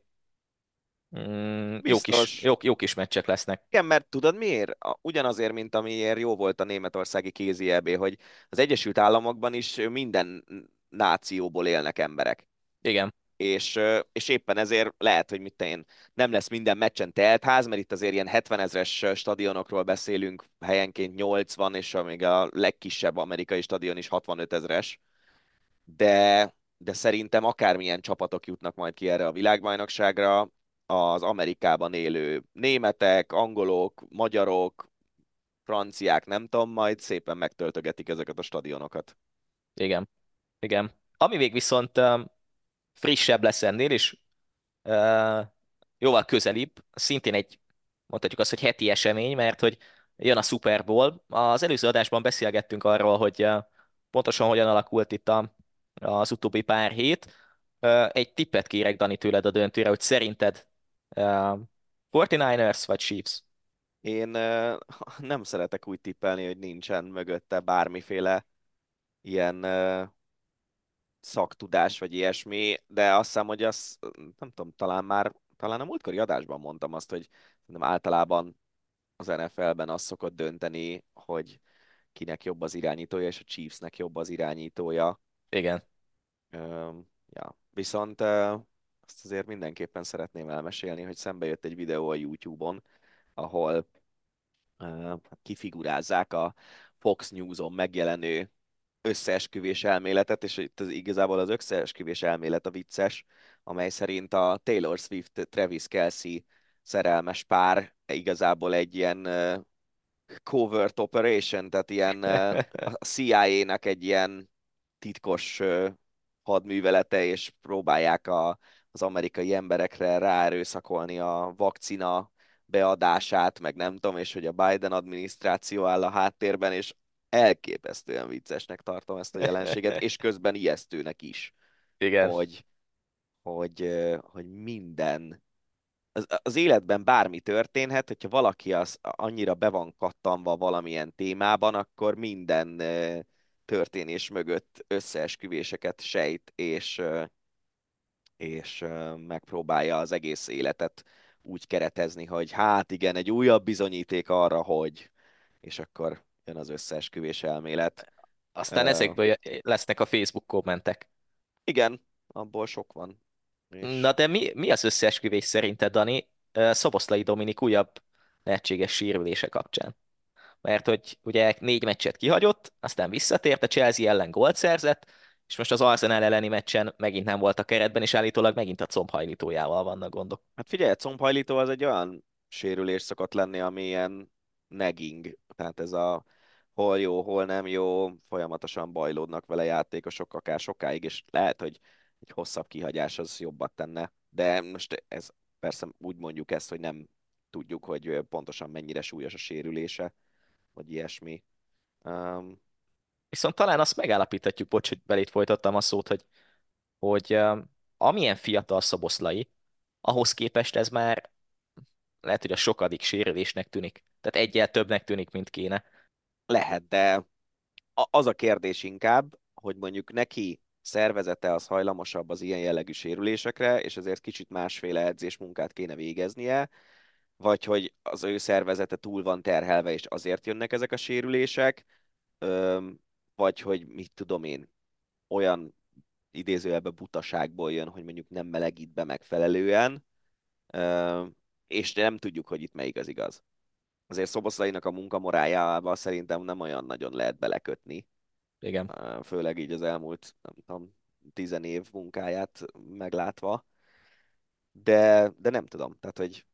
Mm, jó, kis, jó, jó kis meccsek lesznek. Igen, mert tudod miért? Ugyanazért, mint amiért jó volt a németországi kézi EB, hogy az Egyesült Államokban is minden nációból élnek emberek. Igen, és, és éppen ezért lehet, hogy mit én, nem lesz minden meccsen telt ház, mert itt azért ilyen 70 ezres stadionokról beszélünk, helyenként 80, és még a legkisebb amerikai stadion is 65 ezres, de, de szerintem akármilyen csapatok jutnak majd ki erre a világbajnokságra, az Amerikában élő németek, angolok, magyarok, franciák, nem tudom, majd szépen megtöltögetik ezeket a stadionokat. igen, igen. Ami még viszont frissebb lesz ennél, és uh, jóval közelibb, szintén egy, mondhatjuk azt, hogy heti esemény, mert hogy jön a Super Bowl. Az előző adásban beszélgettünk arról, hogy uh, pontosan hogyan alakult itt a, az utóbbi pár hét. Egy tippet kérek, Dani, tőled a döntőre, hogy szerinted 49ers vagy Chiefs? Én nem szeretek úgy tippelni, hogy nincsen mögötte bármiféle ilyen szaktudás, vagy ilyesmi, de azt hiszem, hogy az, nem tudom, talán már, talán a múltkori adásban mondtam azt, hogy nem általában az NFL-ben az szokott dönteni, hogy kinek jobb az irányítója, és a Chiefsnek jobb az irányítója. Igen. ja. Viszont azt azért mindenképpen szeretném elmesélni, hogy szembe jött egy videó a YouTube-on, ahol kifigurázzák a Fox News-on megjelenő összeesküvés elméletet, és itt az, igazából az összeesküvés elmélet a vicces, amely szerint a Taylor Swift, Travis Kelsey szerelmes pár igazából egy ilyen covert operation, tehát ilyen a CIA-nak egy ilyen titkos hadművelete, és próbálják a, az amerikai emberekre ráerőszakolni a vakcina beadását, meg nem tudom, és hogy a Biden adminisztráció áll a háttérben, és elképesztően viccesnek tartom ezt a jelenséget, és közben ijesztőnek is. Igen. Hogy, hogy, hogy minden az, az életben bármi történhet, hogyha valaki az annyira be van kattanva valamilyen témában, akkor minden történés mögött összeesküvéseket sejt, és, és megpróbálja az egész életet úgy keretezni, hogy hát igen, egy újabb bizonyíték arra, hogy, és akkor jön az összeesküvés elmélet. Aztán uh, ezekből lesznek a Facebook kommentek. Igen, abból sok van. És... Na de mi, mi az összeesküvés szerinted, Dani, Szoboszlai Dominik újabb lehetséges sérülése kapcsán? Mert hogy ugye négy meccset kihagyott, aztán visszatért, a Chelsea ellen gólt szerzett, és most az Arsenal elleni meccsen megint nem volt a keretben, és állítólag megint a combhajlítójával vannak gondok. Hát figyelj, a combhajlító az egy olyan sérülés szokott lenni, ami ilyen negging, tehát ez a hol jó, hol nem jó, folyamatosan bajlódnak vele játékosok akár sokáig, és lehet, hogy egy hosszabb kihagyás az jobbat tenne. De most ez persze úgy mondjuk ezt, hogy nem tudjuk, hogy pontosan mennyire súlyos a sérülése, vagy ilyesmi. Viszont talán azt megállapíthatjuk, bocs, hogy belét folytattam a szót, hogy, hogy amilyen fiatal szoboszlai, ahhoz képest ez már lehet, hogy a sokadik sérülésnek tűnik. Tehát egyel többnek tűnik, mint kéne. Lehet, de az a kérdés inkább, hogy mondjuk neki szervezete az hajlamosabb az ilyen jellegű sérülésekre, és ezért kicsit másféle edzésmunkát kéne végeznie, vagy hogy az ő szervezete túl van terhelve, és azért jönnek ezek a sérülések, vagy hogy mit tudom én, olyan idézőjelbe butaságból jön, hogy mondjuk nem melegít be megfelelően, és nem tudjuk, hogy itt melyik az igaz. Azért Szoboszlainak a munkamorájába szerintem nem olyan nagyon lehet belekötni. Igen. Főleg így az elmúlt, nem tudom, tizen év munkáját meglátva. De, de nem tudom, tehát hogy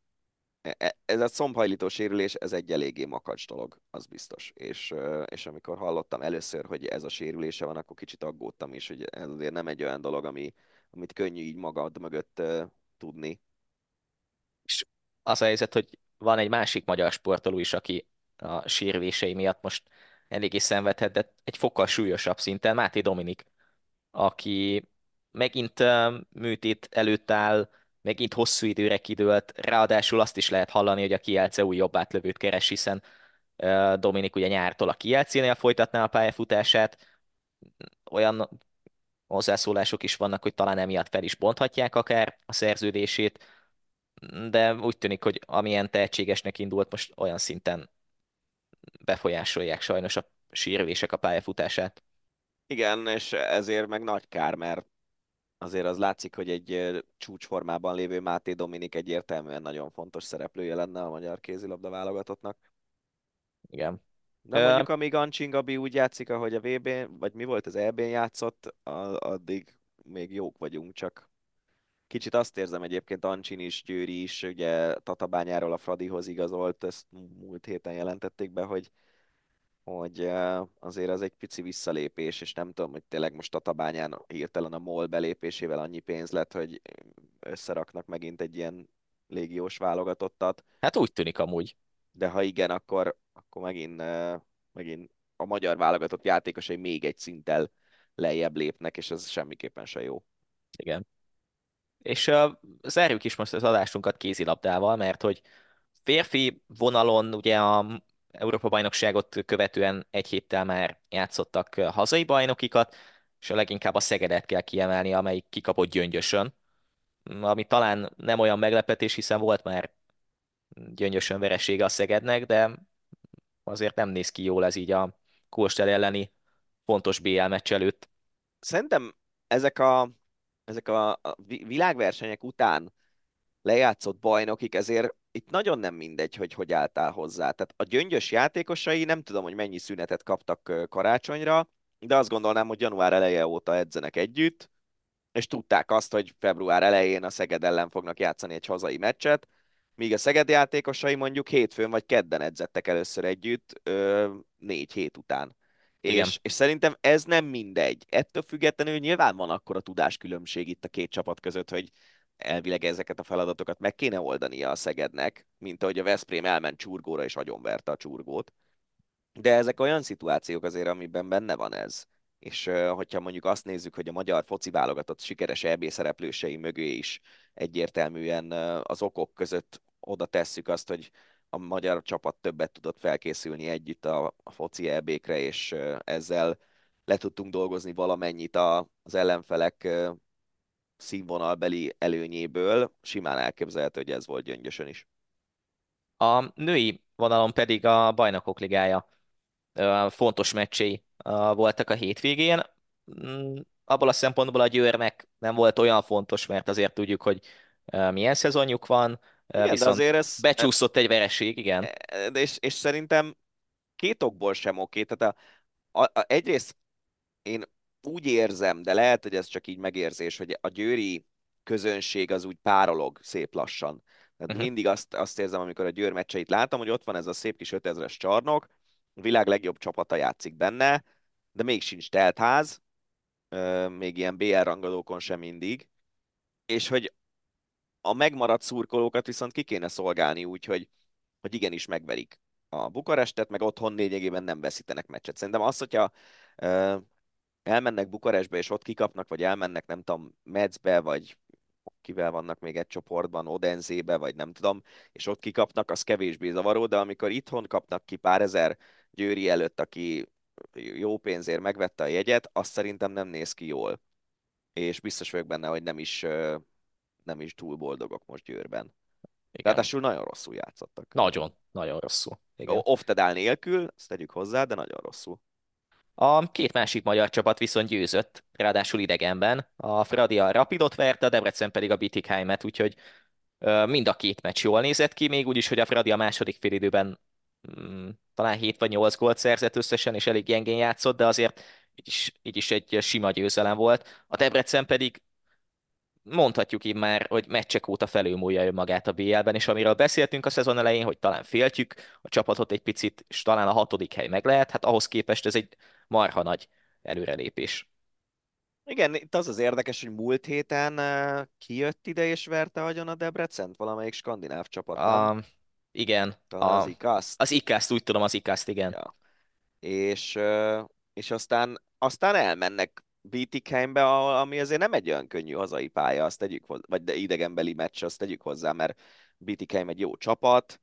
ez a combhajlító sérülés, ez egy eléggé makacs dolog, az biztos. És, és amikor hallottam először, hogy ez a sérülése van, akkor kicsit aggódtam is, hogy ez azért nem egy olyan dolog, ami, amit könnyű így magad mögött tudni. És az a helyzet, hogy van egy másik magyar sportoló is, aki a sérülései miatt most eléggé szenvedhet, de egy fokkal súlyosabb szinten, Máté Dominik, aki megint műtét előtt áll, megint hosszú időre kidőlt, ráadásul azt is lehet hallani, hogy a Kielce új jobb átlövőt keres, hiszen Dominik ugye nyártól a Kielcénél folytatná a pályafutását, olyan hozzászólások is vannak, hogy talán emiatt fel is bonthatják akár a szerződését, de úgy tűnik, hogy amilyen tehetségesnek indult, most olyan szinten befolyásolják sajnos a sérülések a pályafutását. Igen, és ezért meg nagy kár, mert azért az látszik, hogy egy csúcsformában lévő Máté Dominik egyértelműen nagyon fontos szereplője lenne a magyar kézilabda válogatottnak. Igen. De mondjuk, amíg Ancsin Gabi úgy játszik, ahogy a vb vagy mi volt az EB-n játszott, addig még jók vagyunk, csak Kicsit azt érzem egyébként Ancsin is, Győri is, ugye Tatabányáról a Fradihoz igazolt, ezt múlt héten jelentették be, hogy, hogy azért az egy pici visszalépés, és nem tudom, hogy tényleg most Tatabányán hirtelen a MOL belépésével annyi pénz lett, hogy összeraknak megint egy ilyen légiós válogatottat. Hát úgy tűnik amúgy. De ha igen, akkor, akkor megint, megint a magyar válogatott játékosai még egy szinttel lejjebb lépnek, és ez semmiképpen se jó. Igen. És uh, zárjuk is most az adásunkat kézilabdával, mert hogy férfi vonalon ugye a Európa bajnokságot követően egy héttel már játszottak hazai bajnokikat, és a leginkább a Szegedet kell kiemelni, amelyik kikapott gyöngyösön, ami talán nem olyan meglepetés, hiszen volt már gyöngyösön veresége a Szegednek, de azért nem néz ki jól ez így a Kóstel elleni fontos BL meccs előtt. Szerintem ezek a, ezek a világversenyek után lejátszott bajnokik, ezért itt nagyon nem mindegy, hogy hogy álltál hozzá. Tehát a gyöngyös játékosai nem tudom, hogy mennyi szünetet kaptak karácsonyra, de azt gondolnám, hogy január eleje óta edzenek együtt, és tudták azt, hogy február elején a Szeged ellen fognak játszani egy hazai meccset, míg a Szeged játékosai mondjuk hétfőn vagy kedden edzettek először együtt, ö, négy hét után. És, és szerintem ez nem mindegy. Ettől függetlenül nyilván van akkor a tudáskülönbség itt a két csapat között, hogy elvileg ezeket a feladatokat meg kéne oldania a Szegednek, mint ahogy a Veszprém elment csurgóra és agyonverte a csurgót. De ezek olyan szituációk azért, amiben benne van ez. És hogyha mondjuk azt nézzük, hogy a magyar foci válogatott sikeres EB szereplősei mögé is egyértelműen az okok között oda tesszük azt, hogy a magyar csapat többet tudott felkészülni együtt a, a foci EB-kre, és ezzel le tudtunk dolgozni valamennyit az ellenfelek színvonalbeli előnyéből. Simán elképzelhető, hogy ez volt gyöngyösön is. A női vonalon pedig a Bajnokok Ligája fontos meccsei voltak a hétvégén. Mm, abból a szempontból a Győrnek nem volt olyan fontos, mert azért tudjuk, hogy milyen szezonjuk van, igen, viszont azért ez, becsúszott egy vereség, igen. E, de és, és szerintem két okból sem oké. Tehát a, a, a, egyrészt én úgy érzem, de lehet, hogy ez csak így megérzés, hogy a győri közönség az úgy párolog szép lassan. Tehát uh-huh. mindig azt, azt érzem, amikor a Győr meccseit látom, hogy ott van ez a szép kis 5000-es csarnok, a világ legjobb csapata játszik benne, de még sincs teltház, még ilyen BR rangadókon sem mindig, és hogy a megmaradt szurkolókat viszont ki kéne szolgálni úgy, hogy, hogy igenis megverik a Bukarestet, meg otthon lényegében nem veszítenek meccset. Szerintem az, hogyha elmennek Bukarestbe, és ott kikapnak, vagy elmennek, nem tudom, Metzbe, vagy kivel vannak még egy csoportban, Odenzébe, vagy nem tudom, és ott kikapnak, az kevésbé zavaró, de amikor itthon kapnak ki pár ezer Győri előtt, aki jó pénzért megvette a jegyet, azt szerintem nem néz ki jól. És biztos vagyok benne, hogy nem is, nem is túl boldogok most Győrben. Ráadásul nagyon rosszul játszottak. Nagyon, nagyon rosszul. Oftedál nélkül, ezt tegyük hozzá, de nagyon rosszul. A két másik magyar csapat viszont győzött, ráadásul idegenben. A Fradi a Rapidot verte, a Debrecen pedig a Bietigheimet, úgyhogy mind a két meccs jól nézett ki, még úgy is, hogy a Fradi a második félidőben mm, talán 7 vagy 8 gólt szerzett összesen, és elég gyengén játszott, de azért így is, így is egy sima győzelem volt. A Debrecen pedig mondhatjuk így már, hogy meccsek óta felülmúlja magát a BL-ben, és amiről beszéltünk a szezon elején, hogy talán féltjük a csapatot egy picit, és talán a hatodik hely meg lehet, hát ahhoz képest ez egy marha nagy előrelépés. Igen, itt az az érdekes, hogy múlt héten uh, kijött ide és verte agyon a Debrecent, valamelyik skandináv csapat. A, igen. Talán a, az Ikaszt. Az Ikaszt, úgy tudom, az Ikaszt, igen. Ja. És, uh, és aztán, aztán elmennek Bietigheimbe, ami azért nem egy olyan könnyű hazai pálya, azt tegyük hozzá, vagy de idegenbeli meccs, azt tegyük hozzá, mert Bietigheim egy jó csapat,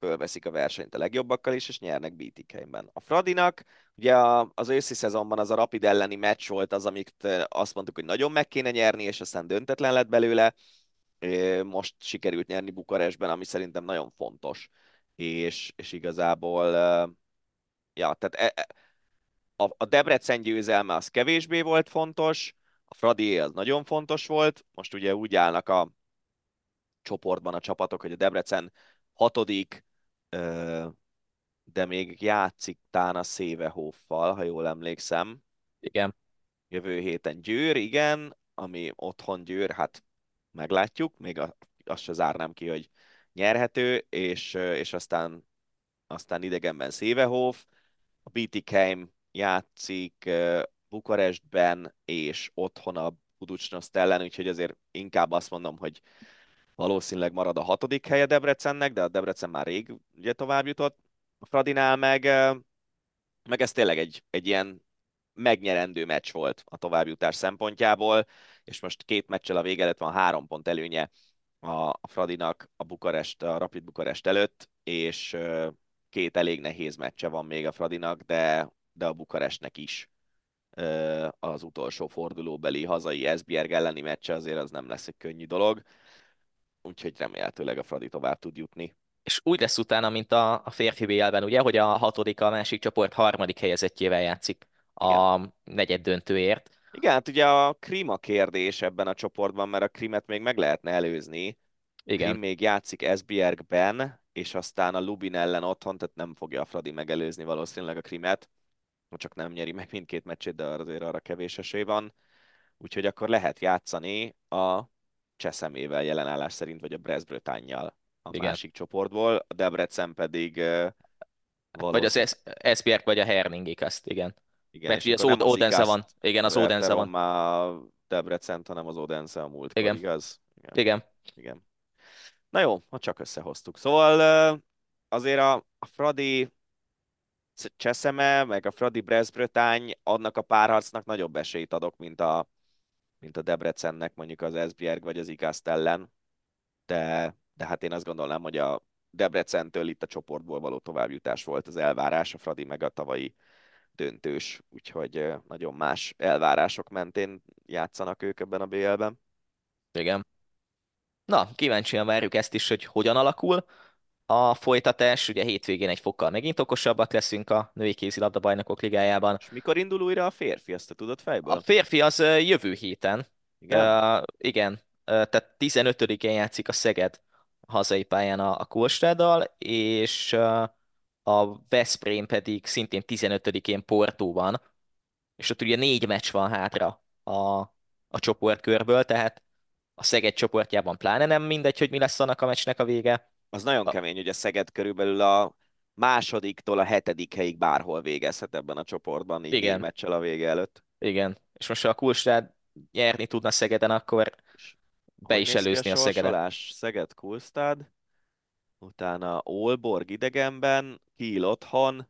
fölveszik a versenyt a legjobbakkal is, és nyernek Bietigheimben. A Fradinak, ugye az őszi szezonban az a Rapid elleni meccs volt az, amit azt mondtuk, hogy nagyon meg kéne nyerni, és aztán döntetlen lett belőle. Most sikerült nyerni Bukarestben, ami szerintem nagyon fontos. És, és igazából, ja, tehát e, e, a, a Debrecen győzelme az kevésbé volt fontos, a Fradi az nagyon fontos volt, most ugye úgy állnak a csoportban a csapatok, hogy a Debrecen hatodik, de még játszik tán a Szévehoffal, ha jól emlékszem. Igen. Jövő héten Győr, igen, ami otthon Győr, hát meglátjuk, még azt se zárnám ki, hogy nyerhető, és, és aztán, aztán idegenben Szévehof, a Bietigheim játszik Bukarestben és otthon a Buducsnoszt ellen, úgyhogy azért inkább azt mondom, hogy valószínűleg marad a hatodik helye Debrecennek, de a Debrecen már rég ugye tovább jutott. A Fradinál meg meg ez tényleg egy, egy ilyen megnyerendő meccs volt a továbbjutás szempontjából, és most két meccsel a vége előtt van három pont előnye a, Fradinak a Bukarest, a Rapid Bukarest előtt, és két elég nehéz meccse van még a Fradinak, de, de a Bukarestnek is az utolsó fordulóbeli hazai Esbjerg elleni meccse azért az nem lesz egy könnyű dolog, úgyhogy remélhetőleg a Fradi tovább tud jutni. És úgy lesz utána, mint a, a férfi BL-ben, ugye, hogy a hatodik, a másik csoport harmadik helyezettjével játszik a Igen. negyed döntőért. Igen, hát ugye a Krima kérdés ebben a csoportban, mert a Krimet még meg lehetne előzni. Igen. Krim még játszik Esbjergben, és aztán a Lubin ellen otthon, tehát nem fogja a Fradi megelőzni valószínűleg a Krimet csak nem nyeri meg mindkét meccsét, de azért arra kevés esély van. Úgyhogy akkor lehet játszani a Cseszemével jelenállás szerint, vagy a Brest-Bretagne-jal a Igen. másik csoportból, a Debrecen pedig valószínű... Vagy az Esbjerg, vagy a Herningik azt, igen. Igen, Mert ugye az, az Odense van. Igen, az Odense van. Már Debrecen, hanem az Odense a múlt. Igen. igaz? Igen. Igen. Igen. Na jó, ha csak összehoztuk. Szóval azért a, a Fradi Cseszeme, meg a Fradi Brest-Bretagne, annak a párharcnak nagyobb esélyt adok, mint a, mint a Debrecennek mondjuk az Esbjerg vagy az Ikaszt ellen. De, de hát én azt gondolnám, hogy a Debrecentől itt a csoportból való továbbjutás volt az elvárás, a Fradi meg a tavalyi döntős, úgyhogy nagyon más elvárások mentén játszanak ők ebben a BL-ben. Igen. Na, kíváncsian várjuk ezt is, hogy hogyan alakul a folytatás. Ugye hétvégén egy fokkal megint okosabbak leszünk a női kézilabda bajnokok ligájában. És mikor indul újra a férfi, azt te tudod fejből? A férfi az jövő héten. Igen? Uh, igen. Uh, tehát 15-én játszik a Szeged hazai pályán a, a Kulstráddal, és uh, a Veszprém pedig szintén 15-én Portóban, és ott ugye négy meccs van hátra a, a csoportkörből, tehát a Szeged csoportjában pláne nem mindegy, hogy mi lesz annak a meccsnek a vége. Az nagyon a... kemény, hogy a Szeged körülbelül a másodiktól a hetedik helyig bárhol végezhet ebben a csoportban, így Igen. meccsel a vége előtt. Igen, és most ha a Kulstrád nyerni tudna Szegeden, akkor be is előzni a, a Szegedet. Szeged Kulstad, utána Olborg idegenben, Kiel otthon,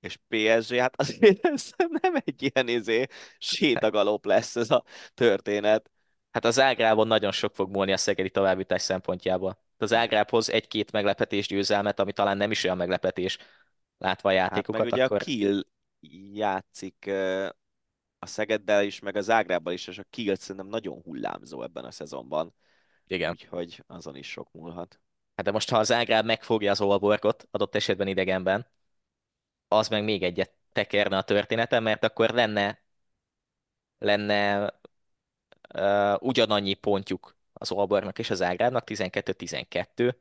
és PSG, hát azért ez nem egy ilyen izé, sétagalop lesz ez a történet. Hát az Ágrában nagyon sok fog múlni a szegedi továbbítás szempontjából. Az Ágrábhoz egy-két meglepetés győzelmet, ami talán nem is olyan meglepetés, látva a játékokat. Hát meg ugye akkor... a Kiel játszik a Szegeddel is, meg az Ágrábbal is, és a Kiel szerintem nagyon hullámzó ebben a szezonban. Igen. Úgyhogy azon is sok múlhat. Hát de most, ha az Ágráb megfogja az Olborgot, adott esetben idegenben, az meg még egyet tekerne a történetem, mert akkor lenne lenne uh, ugyanannyi pontjuk az Olborgnak és az Ágrábnak, 12-12.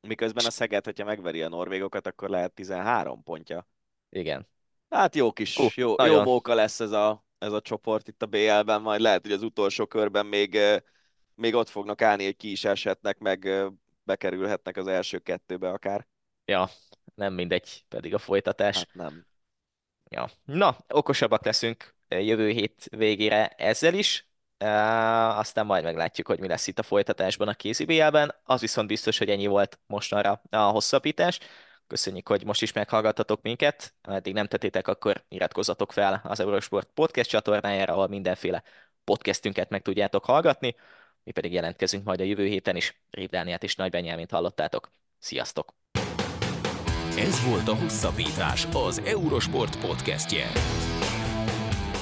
Miközben a Szeged, hogyha megveri a norvégokat, akkor lehet 13 pontja. Igen. Hát jó kis, uh, jó, jó móka lesz ez a, ez a csoport itt a BL-ben, majd lehet, hogy az utolsó körben még, még ott fognak állni, hogy ki is eshetnek, meg bekerülhetnek az első kettőbe akár. Ja, nem mindegy, pedig a folytatás. Hát nem. Ja. Na, okosabbak leszünk jövő hét végére ezzel is. Aztán majd meglátjuk, hogy mi lesz itt a folytatásban a kézibélben. Az viszont biztos, hogy ennyi volt mostanra a hosszabbítás. Köszönjük, hogy most is meghallgattatok minket. Ha eddig nem tettétek, akkor iratkozzatok fel az Eurosport podcast csatornájára, ahol mindenféle podcastünket meg tudjátok hallgatni. Mi pedig jelentkezünk majd a jövő héten is. Rév Dániát és Nagy Benyámint hallottátok. Sziasztok! Ez volt a Hosszabbítás, az Eurosport podcastje.